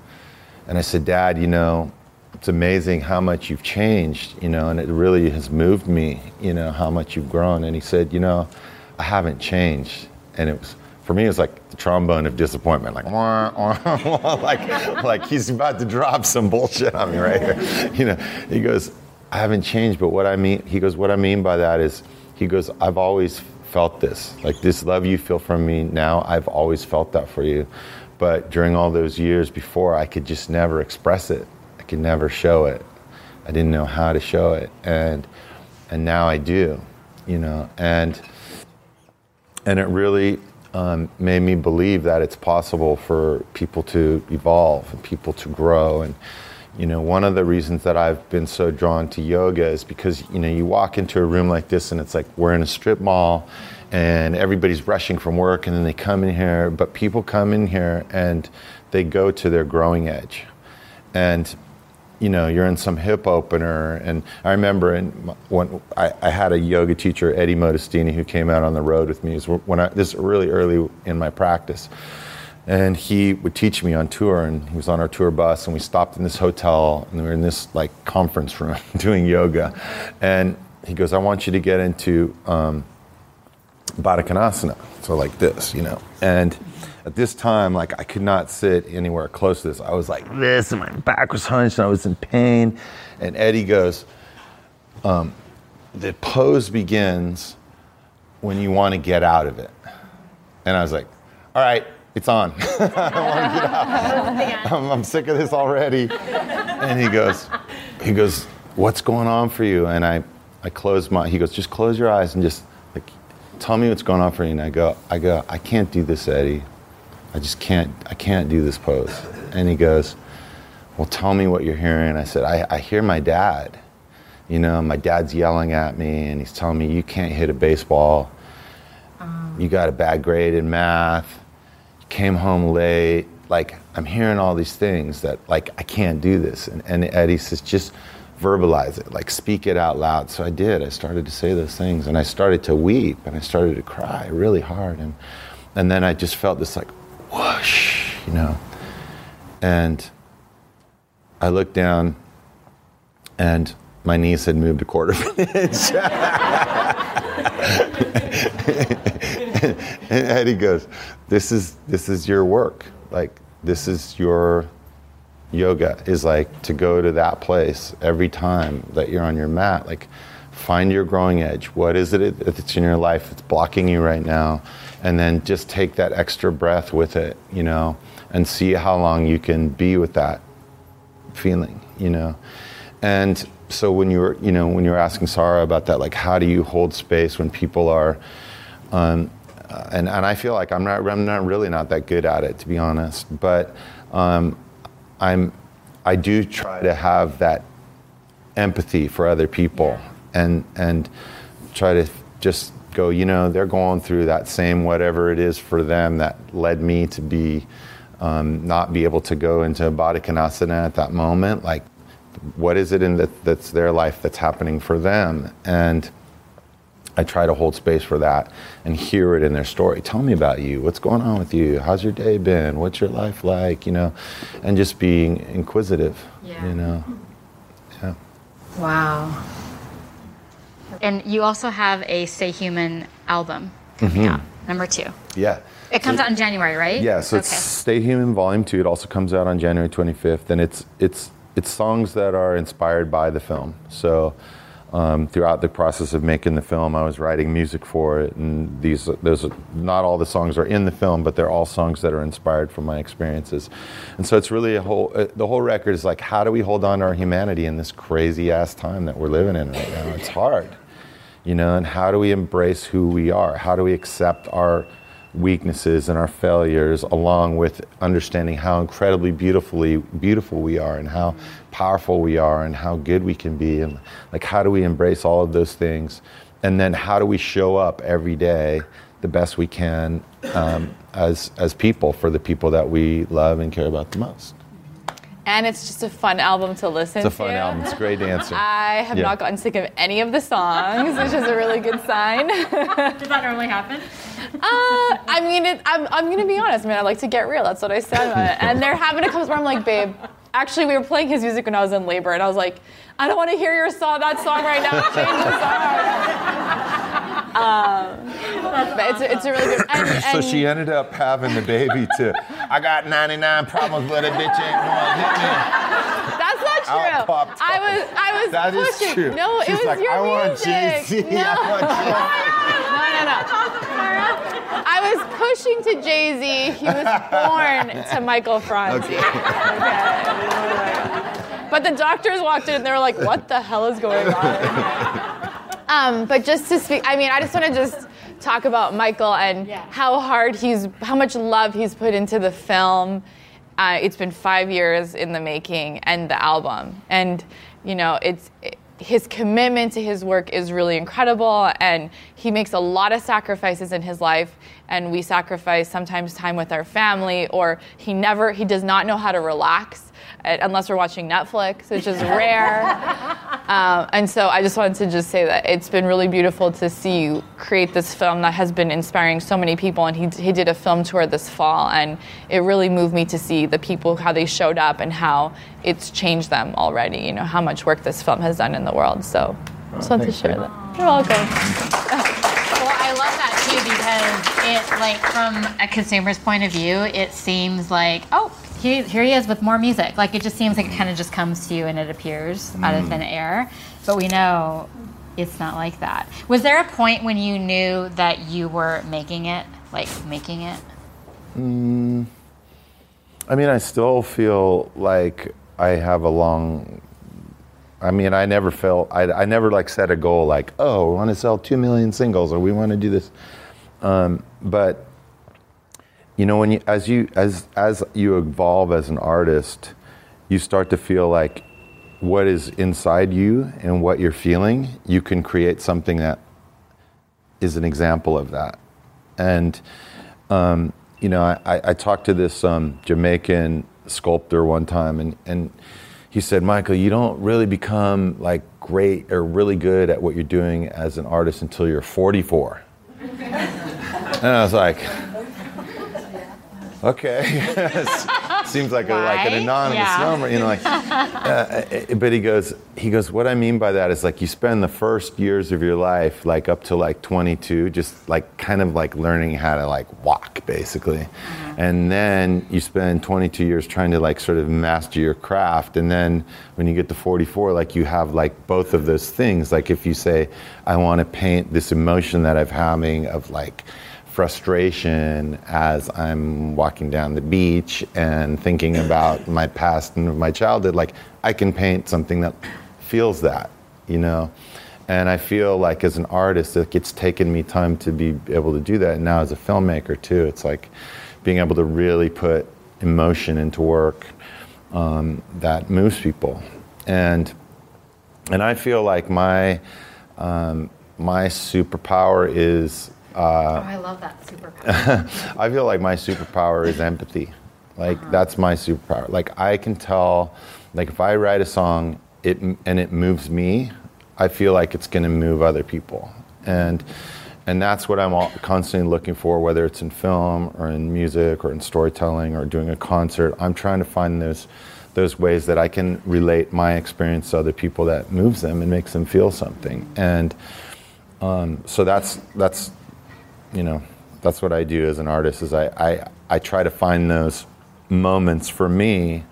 and I said, Dad, you know, it's amazing how much you've changed, you know, and it really has moved me, you know, how much you've grown. And he said, you know, I haven't changed, and it was for me, it was like the trombone of disappointment, like, wah, wah, wah, like, like he's about to drop some bullshit on me right here. You know, he goes, I haven't changed, but what I mean, he goes, what I mean by that is, he goes, I've always felt this, like this love you feel from me now, I've always felt that for you. But during all those years before, I could just never express it. I could never show it. I didn't know how to show it, and and now I do, you know, and and it really um, made me believe that it's possible for people to evolve and people to grow. And you know, one of the reasons that I've been so drawn to yoga is because you know you walk into a room like this and it's like we're in a strip mall and everybody's rushing from work and then they come in here, but people come in here and they go to their growing edge, and you know, you're in some hip opener. And I remember in, when I, I had a yoga teacher, Eddie Modestini, who came out on the road with me. Was when I, this is really early in my practice. And he would teach me on tour, and he was on our tour bus, and we stopped in this hotel, and we were in this like conference room doing yoga. And he goes, I want you to get into um. So like this, you know. And at this time, like I could not sit anywhere close to this. I was like this, and my back was hunched, and I was in pain. And Eddie goes, um, the pose begins when you want to get out of it. And I was like, all right, it's on. I want to get out. I'm, I'm sick of this already. And he goes, he goes, what's going on for you? And I, I close my, he goes, just close your eyes and just like, tell me what's going on for you. And I go, I go, I can't do this, Eddie. I just can't, I can't do this pose. And he goes, well, tell me what you're hearing. I said, I, I hear my dad. You know, my dad's yelling at me and he's telling me, you can't hit a baseball. Um. You got a bad grade in math. Came home late. Like, I'm hearing all these things that, like, I can't do this. And, and Eddie says, just verbalize it, like, speak it out loud. So I did. I started to say those things and I started to weep and I started to cry really hard. And, and then I just felt this, like, whoosh, you know. And I looked down and my niece had moved a quarter of an inch. and Eddie goes, "This is this is your work. Like this is your yoga is like to go to that place every time that you're on your mat. Like find your growing edge. What is it that's in your life that's blocking you right now, and then just take that extra breath with it, you know, and see how long you can be with that feeling, you know, and." So when you were, you know, when you were asking Sara about that, like, how do you hold space when people are um, uh, and, and I feel like I'm not, I'm not really not that good at it, to be honest. But um, I'm, I do try to have that empathy for other people and, and try to just go, you know, they're going through that same whatever it is for them that led me to be, um, not be able to go into Konasana at that moment. Like, what is it in that, that's their life that's happening for them? And I try to hold space for that and hear it in their story. Tell me about you. What's going on with you? How's your day been? What's your life like? You know, and just being inquisitive. Yeah. You know. Yeah. Wow. And you also have a Stay Human album coming mm-hmm. out, number two. Yeah. It comes so, out in January, right? Yeah. So okay. it's Stay Human Volume Two. It also comes out on January 25th, and it's it's it's songs that are inspired by the film. So um, throughout the process of making the film, I was writing music for it, and these there's not all the songs are in the film, but they're all songs that are inspired from my experiences, and so it's really a whole. Uh, the whole record is like, how do we hold on to our humanity in this crazy ass time that we're living in right now? It's hard, you know, and how do we embrace who we are? How do we accept our weaknesses and our failures along with understanding how incredibly beautifully beautiful we are and how powerful we are and how good we can be and like how do we embrace all of those things? And then how do we show up every day the best we can um, as as people for the people that we love and care about the most and it's just a fun album to listen to. It's a fun to. album. It's a great dancer. I have yeah. not gotten sick of any of the songs, which is a really good sign. Does that normally happen? Uh, I mean, it, I'm, I'm going to be honest. I mean, I like to get real. That's what I said. and there have been a couple where I'm like, babe, actually, we were playing his music when I was in labor, and I was like, I don't want to hear your song, that song right now. Change the song. Um, but it's, a, it's a really good. And, and so she ended up having the baby too. I got 99 problems, but a bitch ain't gonna hit me. That's not true. I was I was that pushing. Is true. No, it was like, your I music. Want Jay-Z. No. I want no, no, no. I was pushing to Jay Z. He was born to Michael Franti. Okay. okay. But the doctors walked in and they were like, "What the hell is going on?" Um, but just to speak, I mean, I just want to just talk about Michael and yeah. how hard he's, how much love he's put into the film. Uh, it's been five years in the making and the album, and you know, it's. It, his commitment to his work is really incredible and he makes a lot of sacrifices in his life and we sacrifice sometimes time with our family or he never he does not know how to relax unless we're watching Netflix, which is rare. um, and so I just wanted to just say that it's been really beautiful to see you create this film that has been inspiring so many people. And he, he did a film tour this fall, and it really moved me to see the people, how they showed up, and how it's changed them already, you know, how much work this film has done in the world. So I just wanted to share that. You're welcome. Well, I love that too because it like from a consumer's point of view it seems like oh he, here he is with more music. Like it just seems like it kind of just comes to you and it appears mm. out of thin air. But we know it's not like that. Was there a point when you knew that you were making it, like making it? Mm, I mean, I still feel like I have a long. I mean, I never felt. I, I never like set a goal like, oh, we want to sell two million singles or we want to do this. Um, but you know, when you as you as as you evolve as an artist, you start to feel like what is inside you and what you're feeling, you can create something that is an example of that. And, um, you know, I, I, talked to this um, Jamaican sculptor one time, and, and he said, Michael, you don't really become like great or really good at what you're doing as an artist until you're 44. and I was like, okay. seems like a, like an anonymous yeah. number, you know. Like, uh, but he goes, he goes. What I mean by that is like you spend the first years of your life, like up to like 22, just like kind of like learning how to like walk, basically, mm-hmm. and then you spend 22 years trying to like sort of master your craft, and then when you get to 44, like you have like both of those things. Like if you say, I want to paint this emotion that I'm having of like frustration as I'm walking down the beach and thinking about my past and my childhood. Like, I can paint something that feels that, you know? And I feel like as an artist, like it's taken me time to be able to do that. And now as a filmmaker, too, it's like being able to really put emotion into work um, that moves people. And, and I feel like my, um, my superpower is uh, oh, I love that superpower. I feel like my superpower is empathy. Like uh-huh. that's my superpower. Like I can tell, like if I write a song, it and it moves me, I feel like it's going to move other people, and and that's what I'm constantly looking for, whether it's in film or in music or in storytelling or doing a concert. I'm trying to find those those ways that I can relate my experience to other people that moves them and makes them feel something, and um, so that's that's you know, that's what I do as an artist is I, I, I try to find those moments for me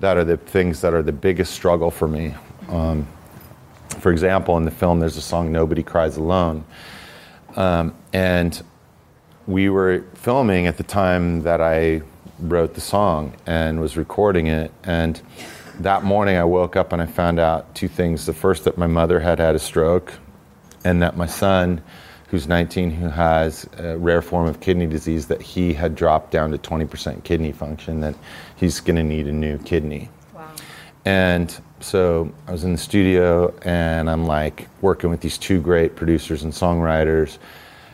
that are the things that are the biggest struggle for me. Um, for example, in the film, there's a song "Nobody Cries Alone," um, and we were filming at the time that I wrote the song and was recording it. And that morning, I woke up and I found out two things: the first, that my mother had had a stroke, and that my son who's 19 who has a rare form of kidney disease that he had dropped down to 20% kidney function that he's going to need a new kidney. Wow. and so i was in the studio and i'm like working with these two great producers and songwriters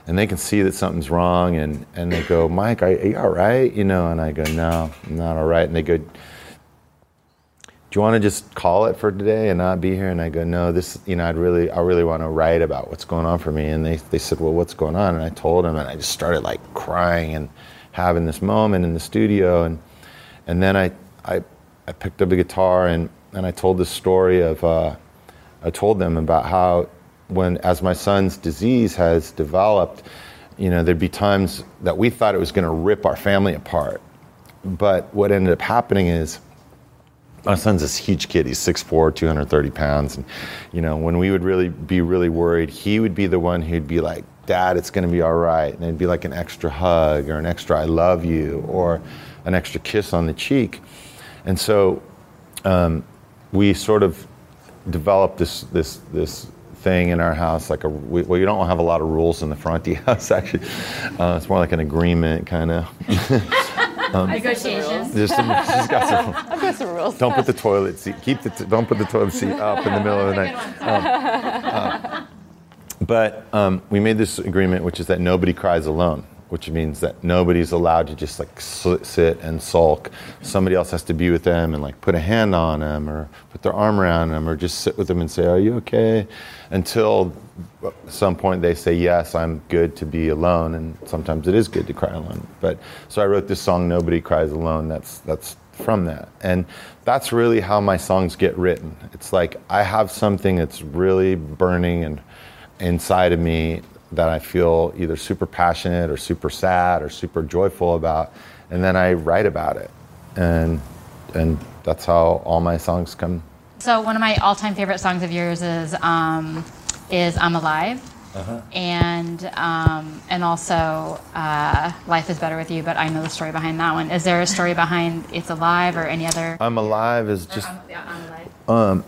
and they can see that something's wrong and, and they go mike are, are you all right? You know and i go no i'm not all right. And they go you want to just call it for today and not be here? And I go, no, this, you know, I'd really, I really want to write about what's going on for me. And they, they said, well, what's going on? And I told them, and I just started like crying and having this moment in the studio. And, and then I, I, I picked up a guitar and, and I told this story of, uh, I told them about how when, as my son's disease has developed, you know, there'd be times that we thought it was going to rip our family apart. But what ended up happening is my son's this huge kid. He's 6'4", 230 pounds. And, you know, when we would really be really worried, he would be the one who'd be like, Dad, it's going to be all right. And it'd be like an extra hug or an extra I love you or an extra kiss on the cheek. And so um, we sort of developed this, this, this thing in our house, like a, we, well, you don't have a lot of rules in the front of the house, actually. Uh, it's more like an agreement, kind of. Um, Negotiations. There's some, she's got some. I've got some rules. Don't put the toilet seat. Keep the. T- don't put the toilet seat up in the middle of the night. Um, uh, but um, we made this agreement, which is that nobody cries alone which means that nobody's allowed to just like sit and sulk. Somebody else has to be with them and like put a hand on them or put their arm around them or just sit with them and say, "Are you okay?" Until some point they say, "Yes, I'm good to be alone." And sometimes it is good to cry alone. But so I wrote this song, "Nobody Cries Alone." That's that's from that, and that's really how my songs get written. It's like I have something that's really burning and inside of me that I feel either super passionate or super sad or super joyful about, and then I write about it. and and that's how all my songs come. So one of my all-time favorite songs of yours is um, is "I'm Alive," and um, and also uh, "Life Is Better with You." But I know the story behind that one. Is there a story behind "It's Alive" or any other? I'm alive is just Um, yeah, "I'm Alive."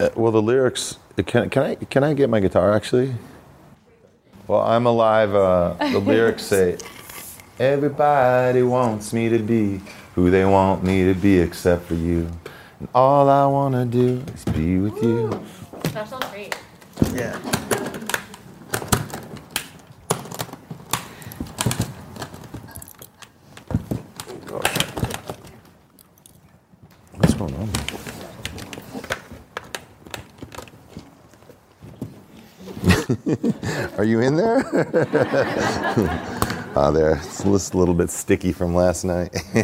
uh, well the lyrics. Can can I can I get my guitar actually? Well, I'm alive. Uh, the lyrics say, "Everybody wants me to be who they want me to be, except for you." And all I wanna do is be with you. That sounds great. Yeah. What's going on? Are you in there? oh, there. It's just a little bit sticky from last night.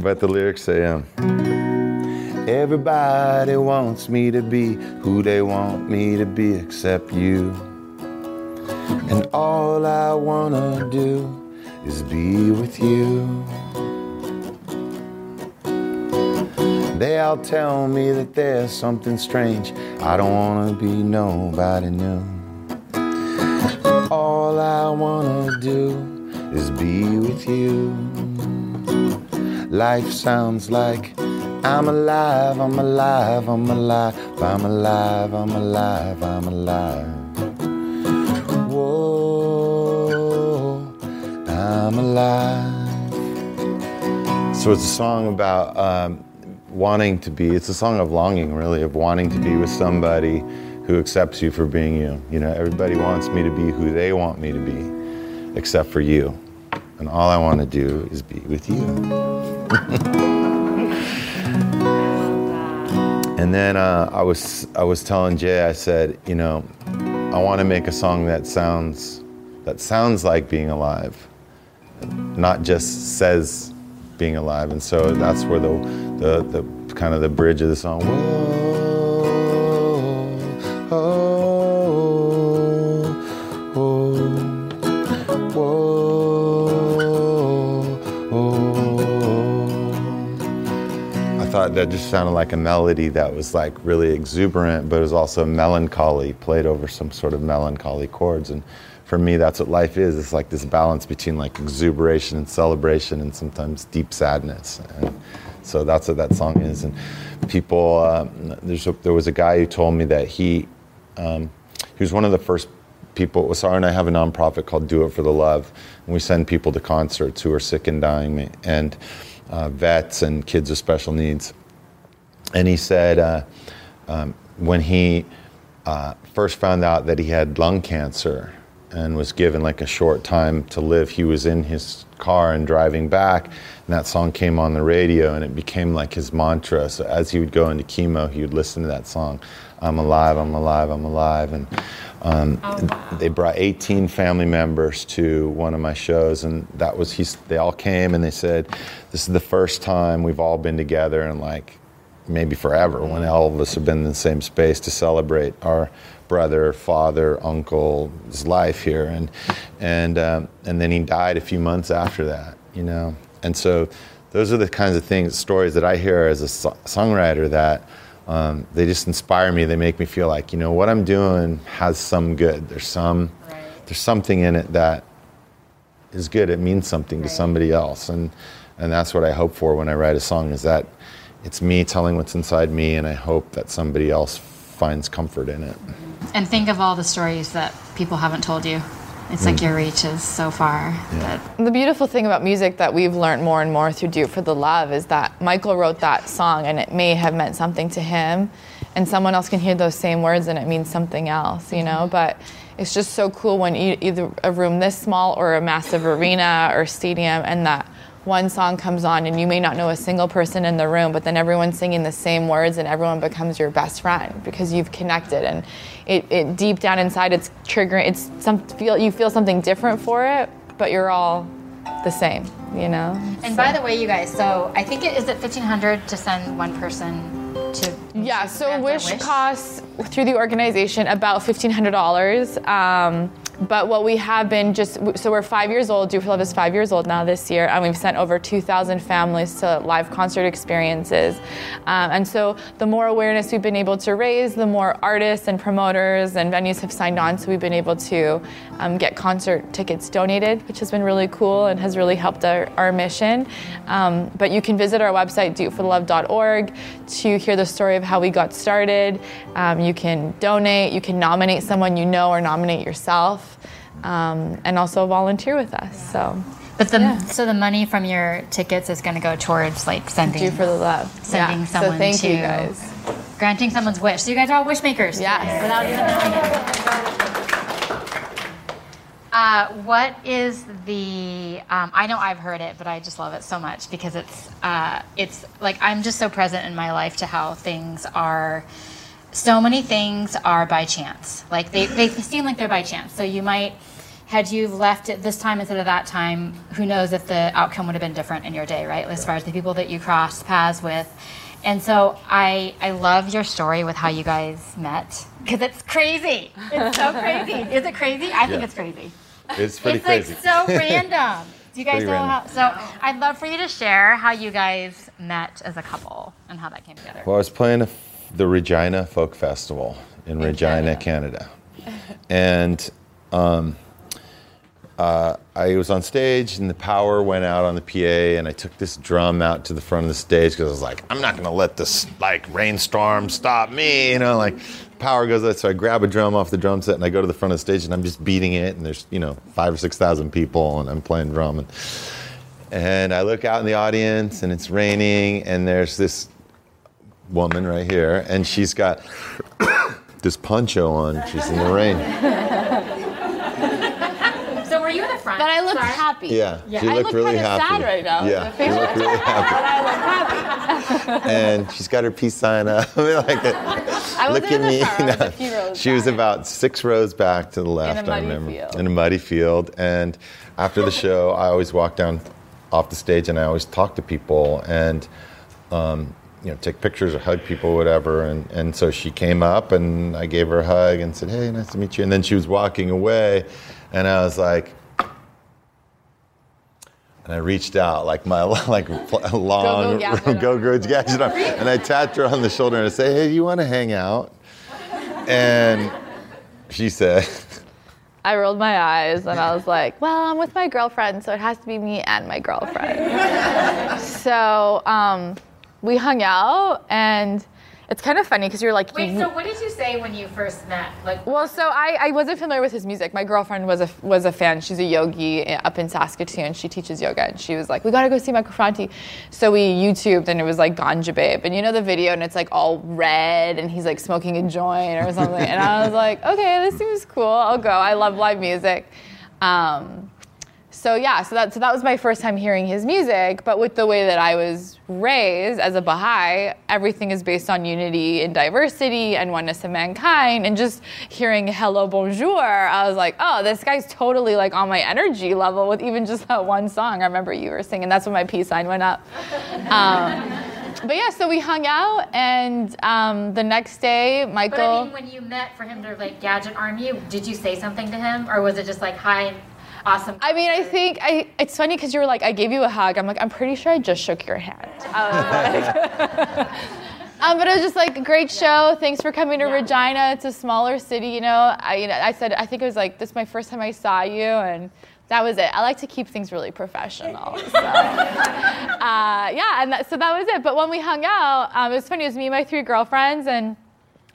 but the lyrics say, um, Everybody wants me to be who they want me to be except you. And all I wanna do is be with you. They all tell me that there's something strange. I don't wanna be nobody new. All I wanna do is be with you. Life sounds like I'm alive, I'm alive, I'm alive, I'm alive, I'm alive, I'm alive. Whoa, I'm alive. So it's a song about um, wanting to be, it's a song of longing, really, of wanting to be with somebody who accepts you for being you. You know, everybody wants me to be who they want me to be, except for you. And all I want to do is be with you. And then uh, I was I was telling Jay, I said, you know, I want to make a song that sounds that sounds like being alive, not just says being alive. And so that's where the the, the kind of the bridge of the song. Whoa, oh, oh, whoa, oh. I thought that just sounded like a melody that was like really exuberant, but it was also melancholy, played over some sort of melancholy chords. And for me, that's what life is. It's like this balance between like exuberation and celebration, and sometimes deep sadness. And so that's what that song is. And people, there's a, there was a guy who told me that he um, he was one of the first people. Sara and I have a nonprofit called Do It for the Love, and we send people to concerts who are sick and dying, and uh, vets and kids with special needs. And he said uh, um, when he uh, first found out that he had lung cancer and was given like a short time to live, he was in his car and driving back, and that song came on the radio, and it became like his mantra. So as he would go into chemo, he would listen to that song. I'm alive, I'm alive, I'm alive. And um, they brought 18 family members to one of my shows, and that was, he's, they all came and they said, This is the first time we've all been together and like maybe forever when all of us have been in the same space to celebrate our brother, father, uncle's life here. And, and, um, and then he died a few months after that, you know. And so those are the kinds of things, stories that I hear as a so- songwriter that um, they just inspire me. They make me feel like, you know, what I'm doing has some good. There's some, there's something in it that is good. It means something to somebody else. And, and that's what I hope for when I write a song is that it's me telling what's inside me and I hope that somebody else finds comfort in it. And think of all the stories that people haven't told you. It's like mm. your reach is so far that The beautiful thing about music that we've learned more and more through Do It for the Love is that Michael wrote that song and it may have meant something to him, and someone else can hear those same words and it means something else, you know? But it's just so cool when you, either a room this small or a massive arena or stadium and that one song comes on and you may not know a single person in the room, but then everyone's singing the same words and everyone becomes your best friend because you've connected and it, it deep down inside it's triggering it's some feel you feel something different for it, but you're all the same, you know? And by the way, you guys, so I think it is it fifteen hundred to send one person to Yeah, so their Wish, costs through the organization about fifteen hundred dollars. Um, but what we have been just so we're five years old. Do for Love is five years old now this year, and we've sent over 2,000 families to live concert experiences. Um, and so the more awareness we've been able to raise, the more artists and promoters and venues have signed on. So we've been able to um, get concert tickets donated, which has been really cool and has really helped our, our mission. Um, but you can visit our website, doitforthelove.org, to hear the story of how we got started. Um, you can donate, you can nominate someone you know or nominate yourself, um, and also volunteer with us. So. But the Yeah. so the money from your tickets is going to go towards like sending Do for the love. sending yeah. someone so thank to you guys. granting someone's wish. So you guys are all wish makers. Yes. Without even knowing it. Uh, what is the? Um, I know I've heard it, but I just love it so much because it's uh, it's like I'm just so present in my life to how things are. So many things are by chance. Like they, they seem like they're by chance. So you might, had you left at this time instead of that time, who knows if the outcome would have been different in your day, right? As far as the people that you crossed paths with. And so I, I love your story with how you guys met because it's crazy. It's so crazy. Is it crazy? I think Yeah. it's crazy. It's pretty it's crazy. like so random. Do you guys Pretty know random. how? So I'd love for you to share how you guys met as a couple and how that came together. Well, I was playing a, the Regina Folk Festival in, Regina, Canada. And um, uh, I was on stage, and the power went out on the PA, and I took this drum out to the front of the stage because I was like, I'm not going to let this like rainstorm stop me, you know, like power goes out. So I grab a drum off the drum set, and I go to the front of the stage, and I'm just beating it, and there's you know five or six thousand people, and I'm playing drum, and and I look out in the audience, and it's raining, and there's this woman right here, and she's got this poncho on. She's in the rain. So were you in the front? But I look Sorry. happy. Yeah, Yeah, she I looked look really kinda happy. sad right now. Yeah, she looked really happy, But I look happy. and she's got her peace sign up. like, I look wasn't at me. car, I was No. a few She was about six rows back to the left. I remember field. in a muddy field. And after the show, I always walk down off the stage, and I always talk to people and. Um, you know, take pictures or hug people, whatever. And, and so she came up and I gave her a hug and said, Hey, nice to meet you. And then she was walking away and I was like, and I reached out like my like long go go gadget arm, and I tapped her on the shoulder and I say, "Hey, you want to hang out?" And she said, I rolled my eyes and I was like, well, I'm with my girlfriend, so it has to be me and my girlfriend. so um, we hung out, and it's kind of funny because you're like, Wait, so what did you say when you first met? Like, Well, so I, I wasn't familiar with his music. My girlfriend was a was a fan. She's a yogi up in Saskatoon. She teaches yoga, and she was like, "We gotta go see Michael Franti." So we YouTubed, and it was like Ganja Babe, and you know the video, and it's like all red, and he's like smoking a joint or something. and I was like, "Okay, this seems cool. I'll go. I love live music." Um, so yeah, so that so that was my first time hearing his music. But with the way that I was raised as a Baha'i, everything is based on unity and diversity and oneness of mankind. And just hearing "Hello, Bonjour," I was like, oh, this guy's totally like on my energy level with even just that one song. I remember you were singing. That's when my peace sign went up. Um, but yeah, so we hung out, and um, the next day, Michael. but I mean, when you met for him to like gadget arm you, did you say something to him, or was it just like, "Hi, awesome"? I mean, I think I, it's funny because you were like, I gave you a hug. I'm like, I'm pretty sure I just shook your hand. Like- um, but it was just like a great show. Thanks for coming to Regina. It's a smaller city, you know. I, you know, I said, I think it was like this is my first time I saw you, and that was it. I like to keep things really professional. So. uh, yeah, and that, so that was it. But when we hung out, um, it was funny. It was me and my three girlfriends, and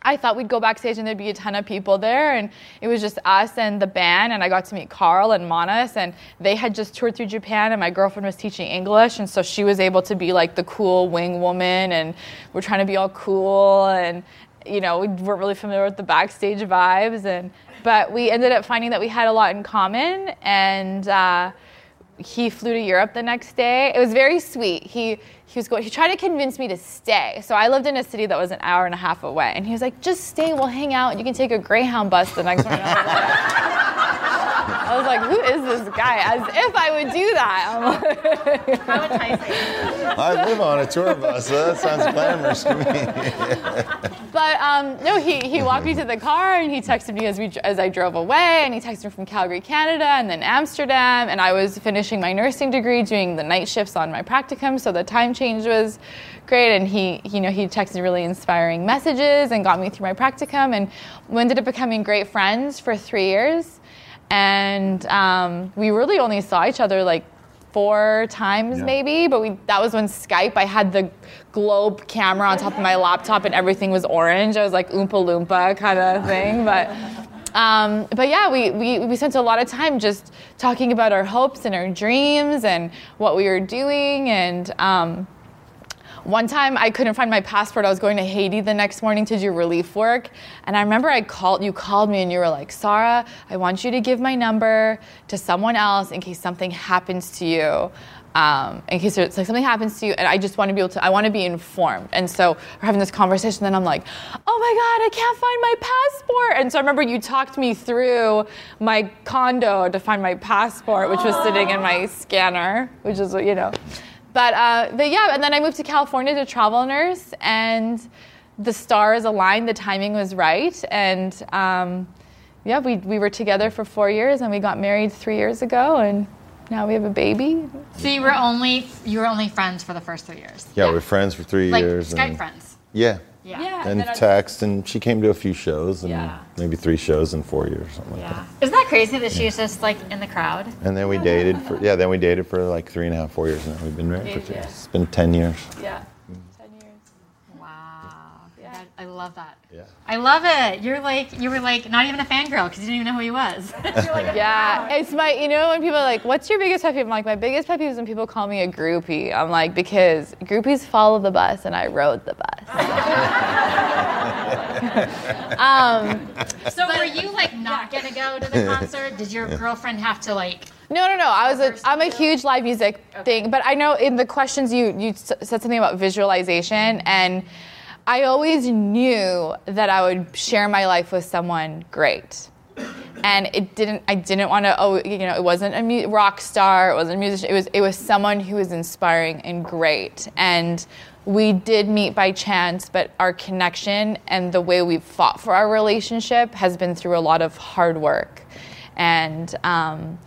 I thought we'd go backstage and there'd be a ton of people there, and it was just us and the band. And I got to meet Carl and Manas, and they had just toured through Japan, and my girlfriend was teaching English, and so she was able to be like the cool wing woman, and we're trying to be all cool, and you know we weren't really familiar with the backstage vibes, and but we ended up finding that we had a lot in common, and. Uh, he flew to Europe the next day. It was very sweet. He he was going. He tried to convince me to stay. So I lived in a city that was an hour and a half away, and he was like, "Just stay. We'll hang out. You can take a Greyhound bus the next morning." I was like, I was like, who is this guy? As if I would do that. Like, How enticing. I live on a tour bus, so that sounds glamorous to me. But um, no, he, he walked me to the car and he texted me as, we, as I drove away, and he texted me from Calgary, Canada, and then Amsterdam. And I was finishing my nursing degree, doing the night shifts on my practicum, so the time change was great. And he, you know, he texted really inspiring messages and got me through my practicum. And we ended up becoming great friends for three years. And um, we really only saw each other like four times Yeah. maybe, but we that was when Skype. I had the globe camera on top of my laptop and everything was orange. I was like Oompa Loompa kind of thing, but. Um, but yeah, we, we, we spent a lot of time just talking about our hopes and our dreams and what we were doing. And um, one time I couldn't find my passport. I was going to Haiti the next morning to do relief work. And I remember I called you called me and you were like, Sara, I want you to give my number to someone else in case something happens to you. Um, in case it's like something happens to you, and I just want to be able to, I want to be informed. And so we're having this conversation, and I'm like, oh my God, I can't find my passport. And so I remember you talked me through my condo to find my passport, which was sitting in my scanner, which is, you know. But, uh, but yeah, and then I moved to California to travel nurse, and the stars aligned, the timing was right. And um, yeah, we, we were together for four years, and we got married three years ago, and now we have a baby. So you were only you were only friends for the first three years. Yeah, we're friends for three Like years. Skype and, friends. Yeah. Yeah. And then I- text, and she came to a few shows, and Yeah. maybe three shows in four years, something like Yeah. that. Isn't that crazy that she was just like in the crowd? And then we dated for yeah, then we dated for like three and a half, four years now. We've been married for three. you? It's been ten years. Yeah. 10 years. Wow. That- I love that. Yeah. I love it. You're like you were like not even a fangirl because you didn't even know who he was. Like, Yeah, it's my, you know, when people are like, what's your biggest pet peeve? I'm like, my biggest pet peeve is when people call me a groupie. I'm like, because groupies follow the bus and I rode the bus. um, so were you like not gonna go to the concert? Did your girlfriend have to like? No, no, no. I was a, I'm a huge live music thing, but I know in the questions you you said something about visualization, and I always knew that I would share my life with someone great. And it didn't. I didn't want to. Oh, you know, it wasn't a mu- rock star. It wasn't a musician. It was. It was someone who was inspiring and great. And we did meet by chance, but our connection and the way we've fought for our relationship has been through a lot of hard work. And um,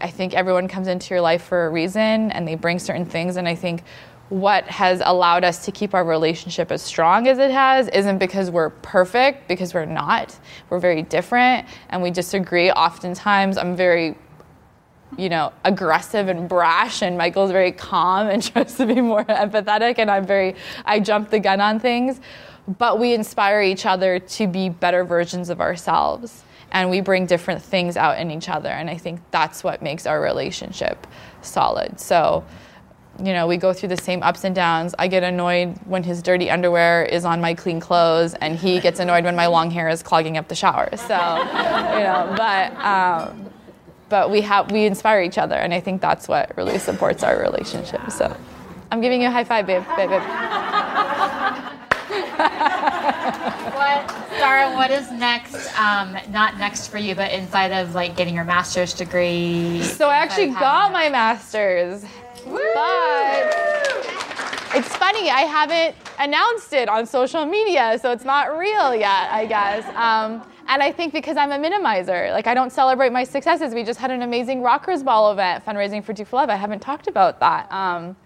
I think everyone comes into your life for a reason and they bring certain things. And I think what has allowed us to keep our relationship as strong as it has isn't because we're perfect, because we're not. We're very different and we disagree. Oftentimes, I'm very you know, aggressive and brash, and Michael's very calm and tries to be more empathetic, and I'm very, I jump the gun on things. But we inspire each other to be better versions of ourselves, and we bring different things out in each other, and I think that's what makes our relationship solid. So, you know, we go through the same ups and downs. I get annoyed when his dirty underwear is on my clean clothes, and he gets annoyed when my long hair is clogging up the shower. So, you know, but. Um, but we have we inspire each other and i think that's what really supports our relationship so i'm giving you a high five babe babe, babe. What, Sara? What is next? Um, not next for you, but inside of like getting your master's degree. so i actually got my master's but it's funny i haven't announced it on social media so it's not real yet i guess. Um, and i think because i'm a minimizer like i don't celebrate my successes. We just had an amazing rockers ball event fundraising for Do It for love. I haven't talked about that. Um,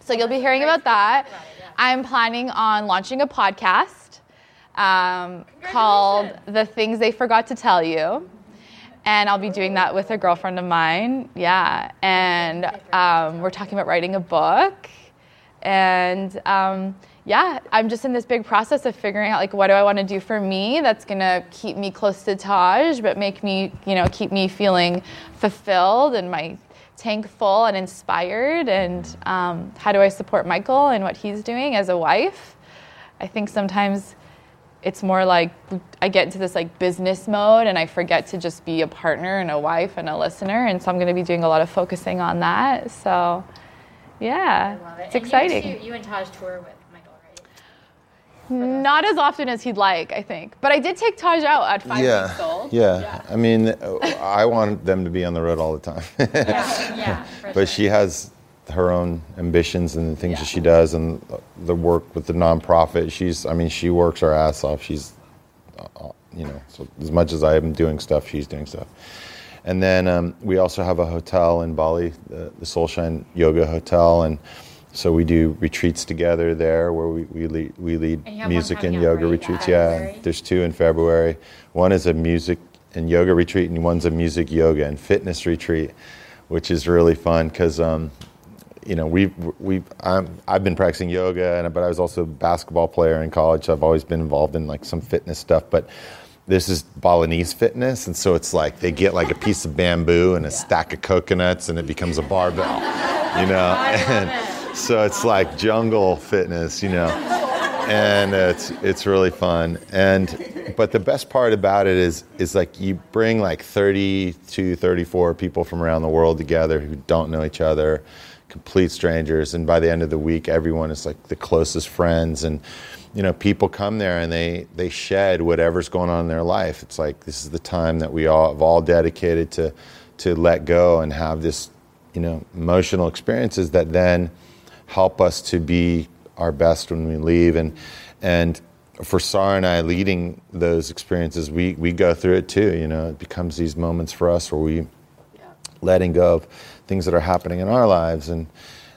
so you'll be hearing about that. I'm planning on launching a podcast um, called the things they forgot to tell you and I'll be doing that with a girlfriend of mine. Yeah, and um, we're talking about writing a book, and um, yeah, I'm just in this big process of figuring out like what do I want to do for me that's gonna keep me close to Taj, but make me you know keep me feeling fulfilled and my tank full and inspired. And um, how do I support Michael and what he's doing as a wife? I think sometimes it's more like I get into this like business mode and I forget to just be a partner and a wife and a listener. And so I'm going to be doing a lot of focusing on that. So, yeah, Love it. it's And exciting. You, two, you and Taj tour with Michael, right? Mm, not as often as he'd like, I think. But I did take Taj out at five yeah, weeks old. yeah. yeah. I mean, I want them to be on the road all the time. Yeah, yeah. but sure. she has her own ambitions and the things Yeah. that she does and the work with the nonprofit. She's, I mean, she works her ass off. She's, uh, you know, so as much as I am doing stuff, she's doing stuff. And then um, we also have a hotel in Bali, the, the Soulshine Yoga Hotel, and so we do retreats together there where we, we lead, we lead And you have one music and yoga right, retreats. Yeah, there's two in February. One is a music and yoga retreat, and one's a music, yoga, and fitness retreat, which is really fun because, um, you know, we've, we've I'm, I've been practicing yoga, and, but I was also a basketball player in college. So I've always been involved in like some fitness stuff, but this is Balinese fitness, and so it's like they get like a piece of bamboo and a stack of coconuts, and it becomes a barbell, you know. And so it's like jungle fitness, you know and it's it's really fun. And but the best part about it is is like you bring like 30 to 34 people from around the world together who don't know each other, complete strangers, and by the end of the week, everyone is like the closest friends and. You know, people come there and they, they shed whatever's going on in their life. It's like this is the time that we all have all dedicated to to let go and have this, you know, emotional experiences that then help us to be our best when we leave and and for Sara and I leading those experiences we we go through it too you know it becomes these moments for us where we letting go of things that are happening in our lives and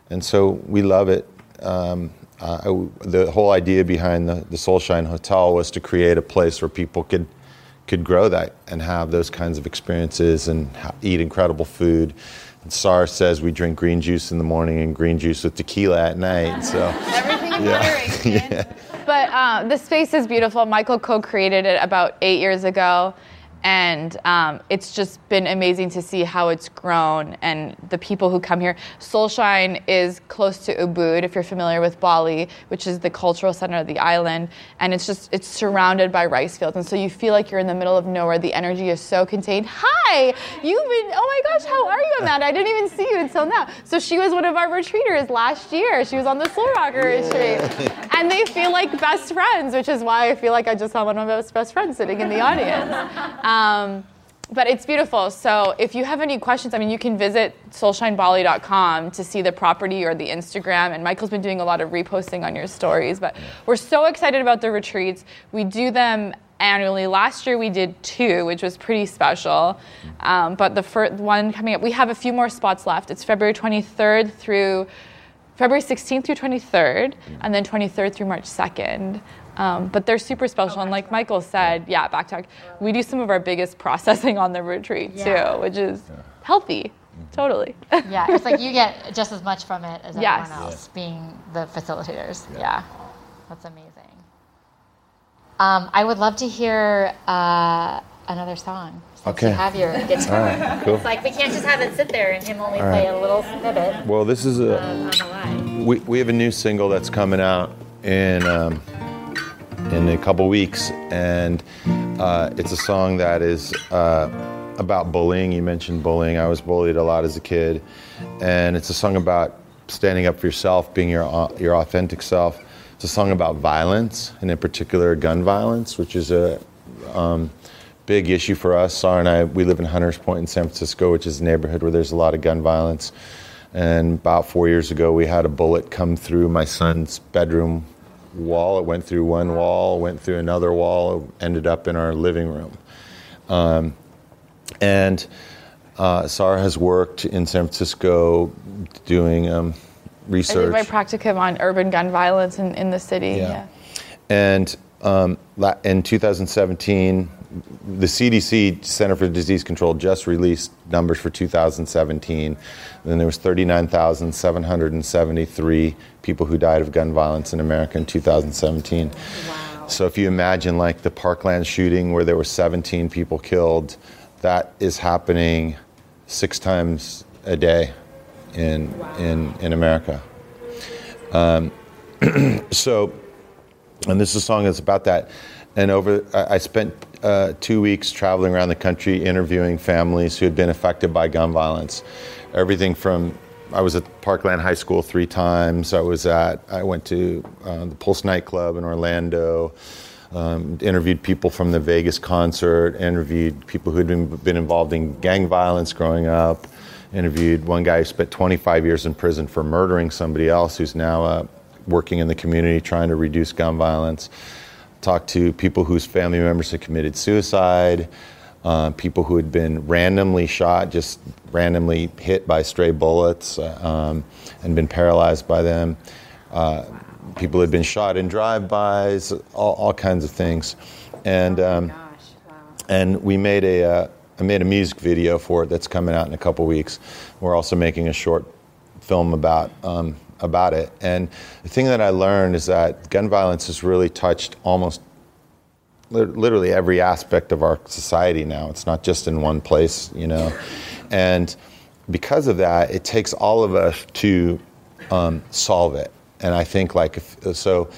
and so we love it um, uh, I- the whole idea behind the, the Soulshine Hotel was to create a place where people could could grow that and have those kinds of experiences and ha- eat incredible food. And SAR says we drink green juice in the morning and green juice with tequila at night. So Everything in Yeah. moderation. But uh, the space is beautiful. Michael co-created it about eight years ago, and um, it's just been amazing to see how it's grown and the people who come here. Soulshine is close to Ubud, if you're familiar with Bali, which is the cultural center of the island, and it's just it's surrounded by rice fields, and so you feel like you're in the middle of nowhere. The energy is so contained. Hi, you've been. Oh my gosh, how are you, Amanda? I didn't even see you until now. So she was one of our retreaters last year. She was on the Soul Rocker retreat, and they feel like best friends, which is why I feel like I just saw one of my best, best friends sitting in the audience. Um, but it's beautiful. So if you have any questions, I mean, you can visit soulshinebali.com to see the property or the Instagram. And Michael's been doing a lot of reposting on your stories. But we're so excited about the retreats. We do them annually. Last year we did two, which was pretty special. Um, but the first one coming up, we have a few more spots left. It's February 23rd through February 16th through 23rd, and then 23rd through March 2nd. Um, but they're super special, and like Michael said, yeah, back talk. We do some of our biggest processing on the retreat Yeah. too, which is healthy, totally. Yeah, it's like you get just as much from it as Yes. everyone else, being the facilitators. Yeah, that's amazing. Um, I would love to hear uh, another song. Since Okay. You have your guitar. all right cool It's like we can't just have it sit there and him only play a little snippet well this is a on the line. we, we have a new single that's coming out in um, in a couple weeks, and uh, it's a song that is uh, about bullying. You mentioned bullying. I was bullied a lot as a kid, and it's a song about standing up for yourself, being your your authentic self. It's a song about violence, and in particular, gun violence, which is a um, big issue for us. Sara and I, we live in Hunters Point in San Francisco, which is a neighborhood where there's a lot of gun violence. And about four years ago, we had a bullet come through my son's bedroom wall. It went through one wall, went through another wall, ended up in our living room. Um, and uh, Sara has worked in San Francisco doing um, I did research. my practicum on urban gun violence in, in the city. Yeah. Yeah. And um, in 2017, the CDC, Center for Disease Control, just released numbers for 2017. And there was 39,773 people who died of gun violence in America in 2017. So if you imagine like the Parkland shooting where there were 17 people killed, that is happening six times a day in in in America. Um, so and this is a song that's about that. And over, I spent uh, two weeks traveling around the country interviewing families who had been affected by gun violence. Everything from I was at Parkland High School three times. I was at, I went to uh, the Pulse nightclub in Orlando. Um, interviewed people from the Vegas concert. Interviewed people who'd been, been involved in gang violence growing up. Interviewed one guy who spent 25 years in prison for murdering somebody else, who's now uh, working in the community trying to reduce gun violence. Talked to people whose family members had committed suicide uh, people who had been randomly shot, just randomly hit by stray bullets uh, um, and been paralyzed by them. Uh, people had been shot in drive-bys, all, all kinds of things. And, Oh um, and we made a, uh, I made a music video for it that's coming out in a couple weeks. We're also making a short film about um, about it. And the thing that I learned is that gun violence has really touched almost literally every aspect of our society now. It's not just in one place, you know. And because of that, it takes all of us to um, solve it. And I think, like, if, so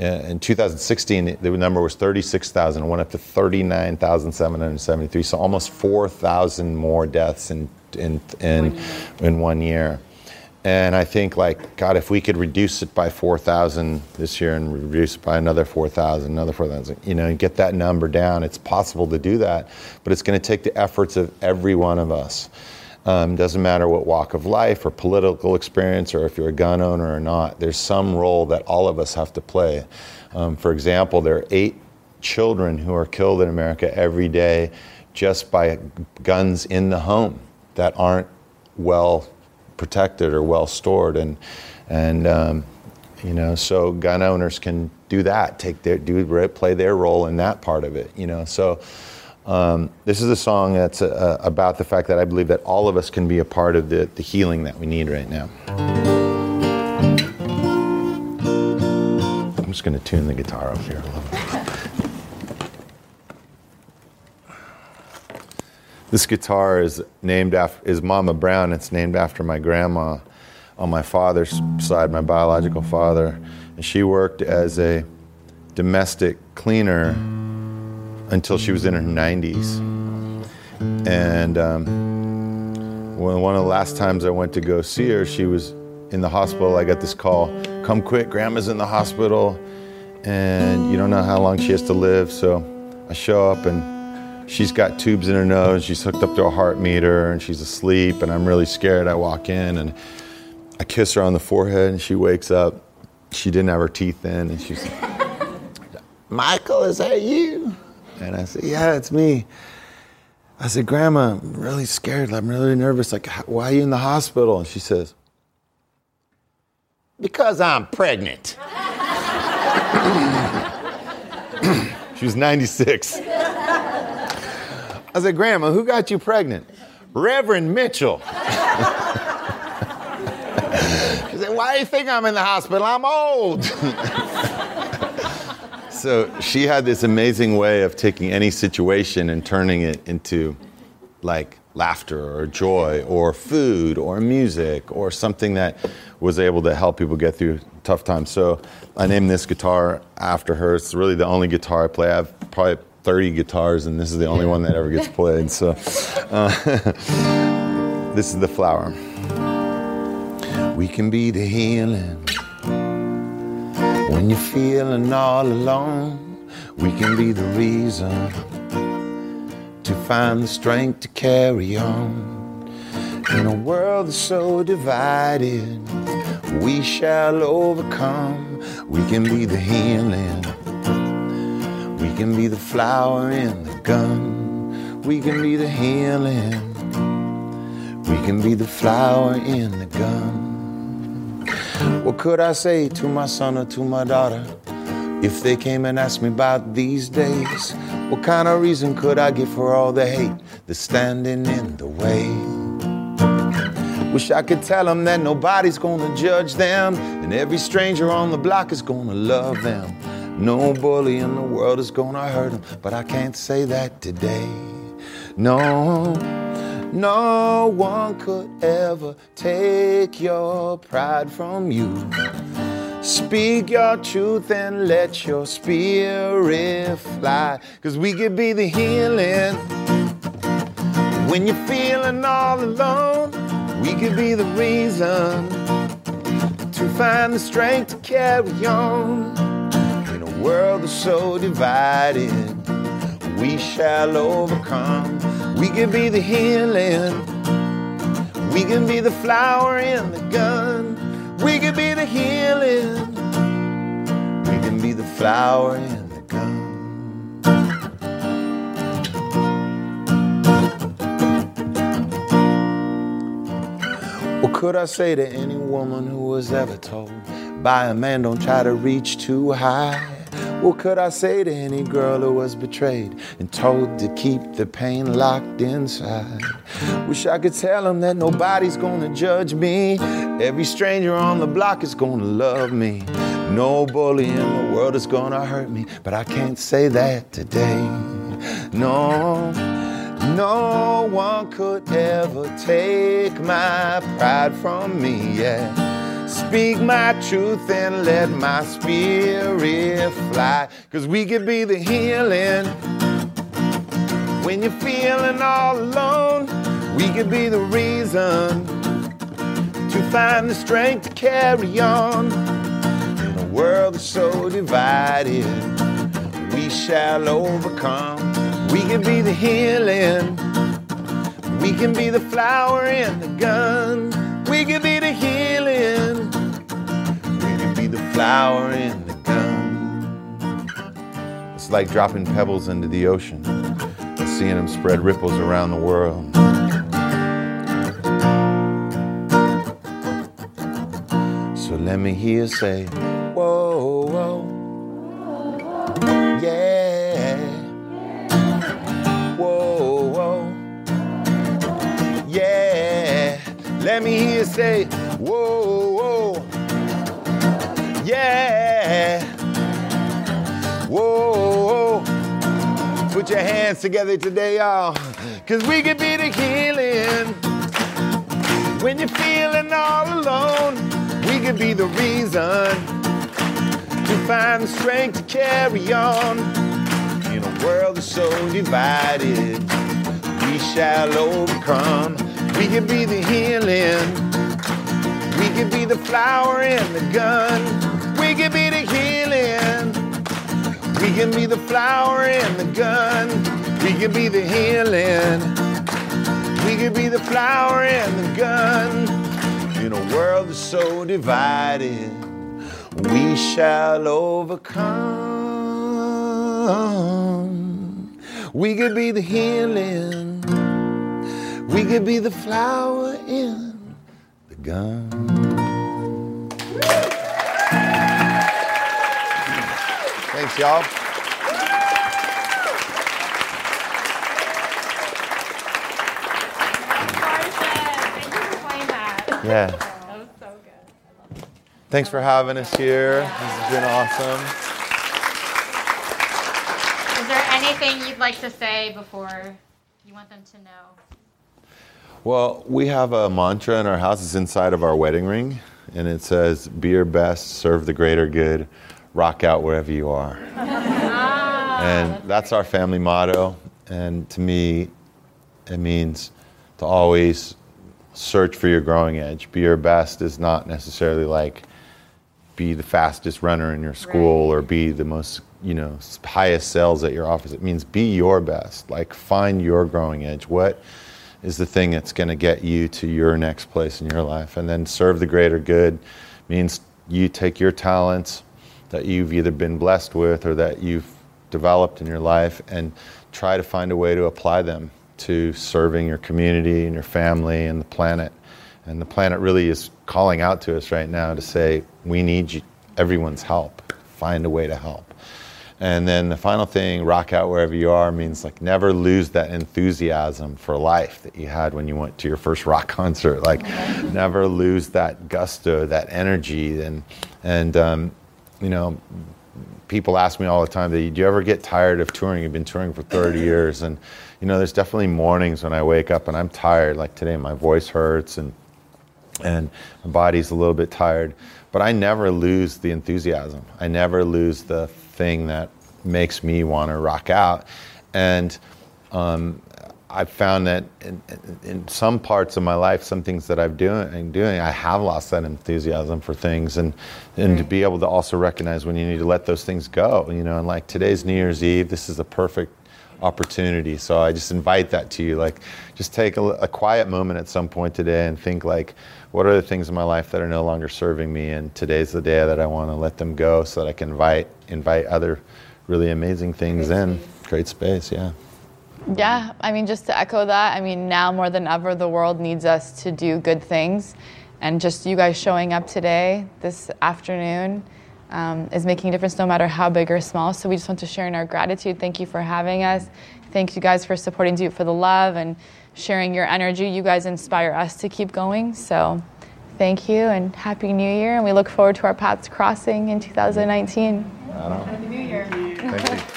uh, in 2016, the number was 36,000. It went up to 39,773. So almost 4,000 more deaths in, in, in, in one year. And I think, like, God, if we could reduce it by 4,000 this year and reduce it by another 4,000, another 4,000, you know, and get that number down, it's possible to do that. But it's going to take the efforts of every one of us. Um, doesn't matter what walk of life or political experience or if you're a gun owner or not, there's some role that all of us have to play. Um, for example, there are eight children who are killed in America every day just by guns in the home that aren't well protected or well stored and and um, you know so gun owners can do that take their do play their role in that part of it you know so um, this is a song that's uh, about the fact that I believe that all of us can be a part of the, the healing that we need right now. I'm just going to tune the guitar up here a little bit. This guitar is named after is Mama Brown. It's named after my grandma on my father's side, my biological father, and she worked as a domestic cleaner until she was in her 90s. And um, one of the last times I went to go see her, she was in the hospital. I got this call, "Come quick, Grandma's in the hospital, and you don't know how long she has to live." So I show up and she's got tubes in her nose. She's hooked up to a heart meter and she's asleep. And I'm really scared. I walk in and I kiss her on the forehead and she wakes up. She didn't have her teeth in and she's like, Michael, is that you? And I said, Yeah, it's me. I said, Grandma, I'm really scared. I'm really nervous. Like, why are you in the hospital? And she says, Because I'm pregnant. she was 96. I said, Grandma, who got you pregnant? Reverend Mitchell. she said, Why do you think I'm in the hospital? I'm old. so she had this amazing way of taking any situation and turning it into like laughter or joy or food or music or something that was able to help people get through tough times. So I named this guitar after her. It's really the only guitar I play. I have probably 30 guitars, and this is the only one that ever gets played. So uh, this is the flower. We can be the healing when you're feeling all alone. We can be the reason to find the strength to carry on. In a world that's so divided, we shall overcome. We can be the healing. We can be the flower in the gun. We can be the healing. We can be the flower in the gun. What could I say to my son or to my daughter if they came and asked me about these days? What kind of reason could I give for all the hate that's standing in the way? Wish I could tell them that nobody's gonna judge them, and every stranger on the block is gonna love them. No bully in the world is gonna hurt him, but I can't say that today. No, no one could ever take your pride from you. Speak your truth and let your spirit fly, cause we could be the healing. When you're feeling all alone, we could be the reason to find the strength to carry on. World is so divided, we shall overcome. We can be the healing. We can be the flower in the gun. We can be the healing. We can be the flower in the gun. What could I say to any woman who was ever told by a man don't try to reach too high? What could I say to any girl who was betrayed and told to keep the pain locked inside? Wish I could tell them that nobody's gonna judge me. Every stranger on the block is gonna love me. No bully in the world is gonna hurt me, but I can't say that today. No, no one could ever take my pride from me. Yeah. Speak my truth and let my spirit fly. Cause we could be the healing. When you're feeling all alone, we could be the reason to find the strength to carry on. In a world that's so divided, we shall overcome. We can be the healing. We can be the flower in the gun. We can be the healing. Flower in the gun. It's like dropping pebbles into the ocean and seeing them spread ripples around the world. So let me hear you say, whoa, whoa, yeah. Whoa, whoa. Yeah. Let me hear you say, whoa, Put your hands together today, y'all. Cause we can be the healing. When you're feeling all alone, we can be the reason to find the strength to carry on. In a world that's so divided, we shall overcome. We can be the healing. We can be the flower in the gun. We can be the flower and the gun. We can be the healing. We can be the flower and the gun. In a world that's so divided, we shall overcome. We could be the healing. We could be the flower in the gun. Thanks, y'all. Thank you for playing that. Yeah. That was so good. Thanks for having us here. This has been awesome. Is there anything you'd like to say before you want them to know? Well, we have a mantra in our house. It's inside of our wedding ring, and it says, "Be your best, serve the greater good, rock out wherever you are." Ah. and that's our family motto. And to me, it means to always search for your growing edge. Be your best is not necessarily like be the fastest runner in your school or be the most you know highest sales at your office it means be your best like find your growing edge what is the thing that's going to get you to your next place in your life and then serve the greater good means you take your talents that you've either been blessed with or that you've developed in your life and try to find a way to apply them to serving your community and your family and the planet and the planet really is calling out to us right now to say, we need you, everyone's help. Find a way to help. And then the final thing, rock out wherever you are, means like never lose that enthusiasm for life that you had when you went to your first rock concert. Like, never lose that gusto, that energy. And, and um, you know, people ask me all the time, do you ever get tired of touring? You've been touring for 30 years. And, you know, there's definitely mornings when I wake up and I'm tired. Like today, my voice hurts and and my body's a little bit tired. But I never lose the enthusiasm. I never lose the thing that makes me want to rock out. And um, I've found that in, in, some parts of my life, some things that I'm doing, doing, I have lost that enthusiasm for things, and and right. to be able to also recognize when you need to let those things go, you know. And like today's New Year's Eve, this is a perfect opportunity. So I just invite that to you. Like, just take a, a quiet moment at some point today and think like, what are the things in my life that are no longer serving me? And today's the day that I want to let them go, so that I can invite invite other really amazing things Great in. Space. Great space, yeah. Yeah, I mean, just to echo that, I mean, now more than ever, the world needs us to do good things. And just you guys showing up today, this afternoon, um, is making a difference no matter how big or small. So we just want to share in our gratitude. Thank you for having us. Thank you guys for supporting Do It for the Love and sharing your energy. You guys inspire us to keep going. So thank you and Happy New Year. And we look forward to our paths crossing in 2019. Happy New Year.